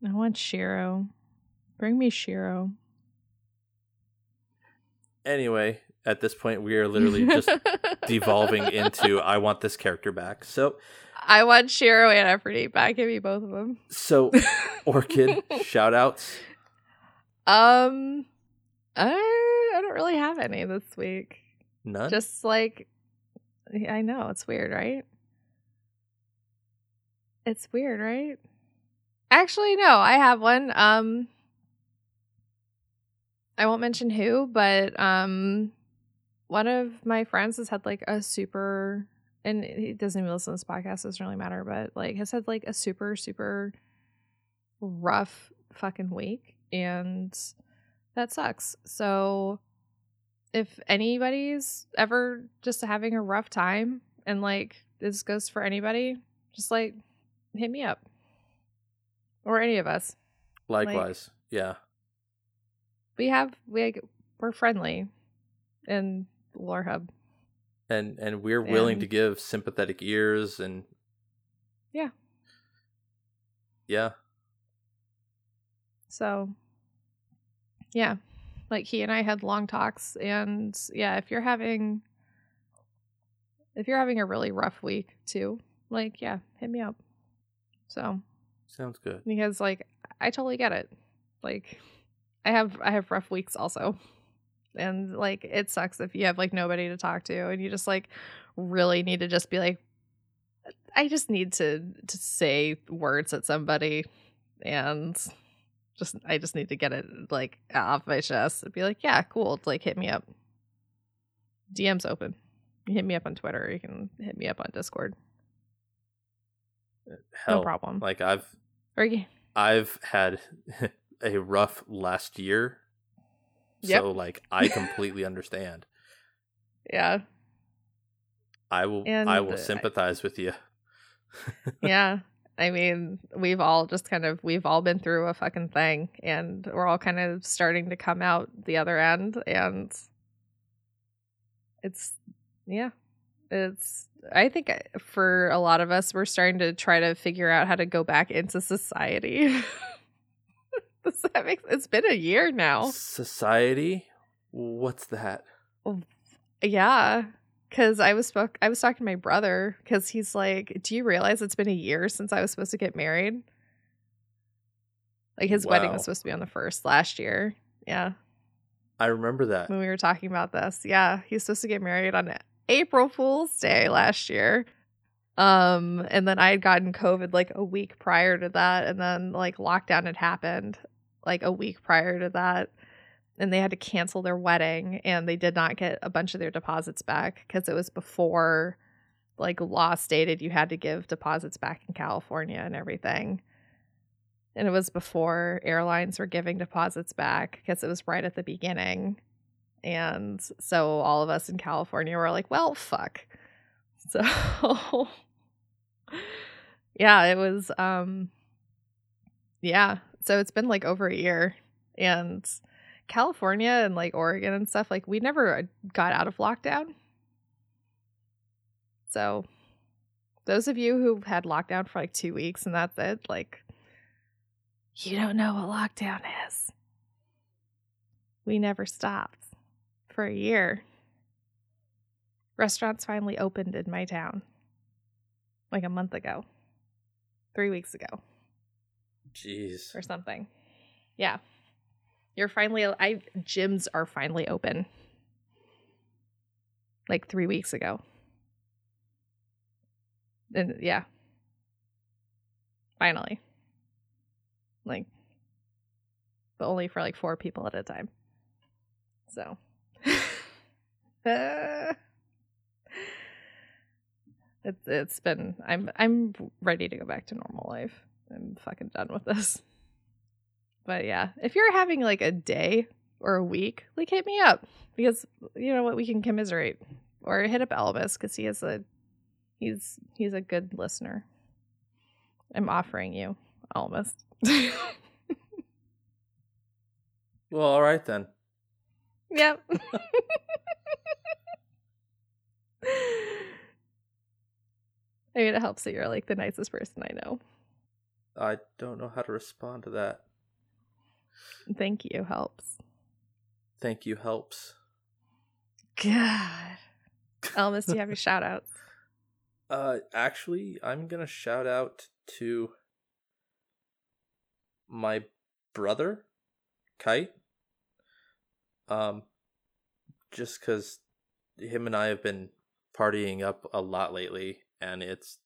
I want Shiro. Bring me Shiro. Anyway, at this point we are literally just devolving into I want this character back. So I want Shiro and Efrideet back. Give me both of them. so Orchid, shout outs. Um, I I don't really have any this week. None. Just like I know it's weird, right? It's weird, right? Actually, no, I have one. Um, I won't mention who, but um, one of my friends has had like a super, and he doesn't even listen to this podcast. Doesn't really matter, but like has had like a super super rough fucking week, and that sucks. So if anybody's ever just having a rough time and like this goes for anybody, just like hit me up. Or any of us. Likewise. yeah. We have we we're friendly in Lore Hub. and and we're willing to give sympathetic ears and Yeah. yeah So yeah, like he and I had long talks, and yeah, if you're having if you're having a really rough week too, like yeah, hit me up. So Sounds good. because like I totally get it. Like I have I have rough weeks also. And like it sucks if you have like nobody to talk to and you just like really need to just be like I just need to to say words at somebody and just I just need to get it like off my chest and be like, yeah, cool. Like hit me up. DM's open. You hit me up on Twitter. You can hit me up on Discord. Uh, hell, no problem. Like I've I've had a rough last year. Yep. So like I completely understand. yeah. I will I will sympathize with you. yeah. I mean, we've all just kind of we've all been through a fucking thing and we're all kind of starting to come out the other end and it's yeah. It's I think uh, for a lot of us we're starting to try to figure out how to go back into society. Does that make it's been a year now. Society? What's that? Yeah, because I was spoke. I was talking to my brother because he's like, "Do you realize it's been a year since I was supposed to get married? Like his wedding was supposed to be on the first last year. Yeah, I remember that. when we were talking about this. Yeah, he's supposed to get married on April Fool's Day last year. Um, and then I had gotten COVID like a week prior to that, and then like lockdown had happened like a week prior to that, and they had to cancel their wedding, and they did not get a bunch of their deposits back because it was before like law stated you had to give deposits back in California and everything. And it was before airlines were giving deposits back because it was right at the beginning. And so all of us in California were like, well, fuck. So yeah, it was um yeah. So it's been like over a year and California and like Oregon and stuff like we never uh, got out of lockdown. So those of you who've had lockdown for like 2 weeks and that's it, like you don't know what lockdown is. We never stopped for a year. Restaurants finally opened in my town like a month ago, three weeks ago, Jeez. or something. Yeah. You're finally, I, gyms are finally open like three weeks ago. And yeah. Finally. Like, but only for like four people at a time. So. It's it's been I'm I'm ready to go back to normal life. I'm fucking done with this. But yeah, if you're having like a day or a week, like hit me up because you know what we can commiserate or hit up Elvis because he is a he's he's a good listener. I'm offering you Elvis. Well, all right then. yep. I mean, it helps that you're like the nicest person I know. I don't know how to respond to that. Thank you helps. Thank you helps. God. Elvis, do you have your shout outs? Uh actually, I'm going to shout out to my brother, Kite. Um just cuz him and I have been partying up a lot lately and it's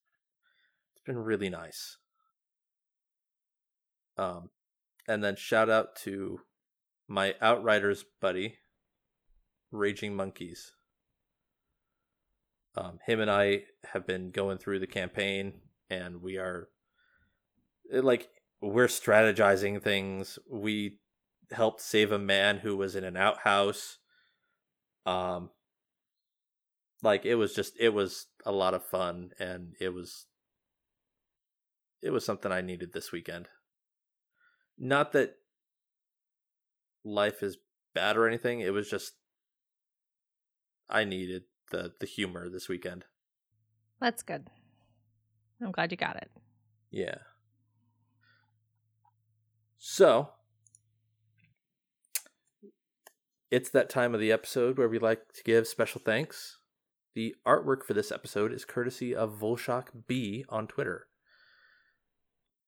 it's been really nice. Um and then shout out to my Outriders buddy, Raging Monkeys. Um, him and I have been going through the campaign, and we are like we're strategizing things. We helped save a man who was in an outhouse. Um, like it was just it was a lot of fun, and it was it was something I needed this weekend. Not that life is bad or anything. It was just I needed the the humor this weekend. That's good. I'm glad you got it. Yeah. So, It's that time of the episode where we like to give special thanks. The artwork for this episode is courtesy of Volshok B on Twitter.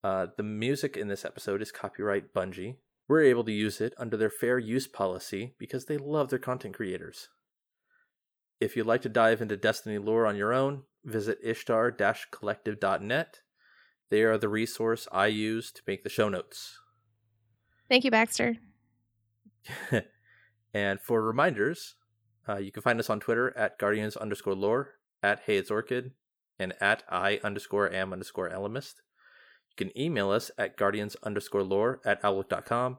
Uh, the music in this episode is copyright Bungie. We're able to use it under their fair use policy because they love their content creators. If you'd like to dive into Destiny lore on your own, visit ishtar collective.net. They are the resource I use to make the show notes. Thank you, Baxter. and for reminders, uh, you can find us on Twitter at guardians underscore lore, at hey it's orchid, and at i underscore am underscore elemist. You can email us at guardians underscore lore at outlook.com.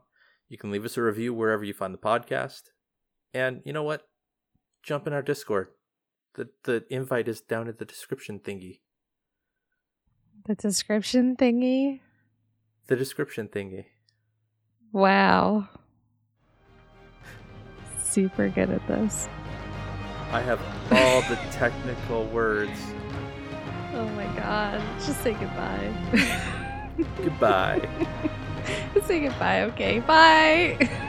You can leave us a review wherever you find the podcast. And you know what? Jump in our Discord. The the invite is down in the description thingy. The description thingy. The description thingy. Wow. Super good at this. I have all the technical words. Oh my god. Just say goodbye. Goodbye. say goodbye, okay. Bye.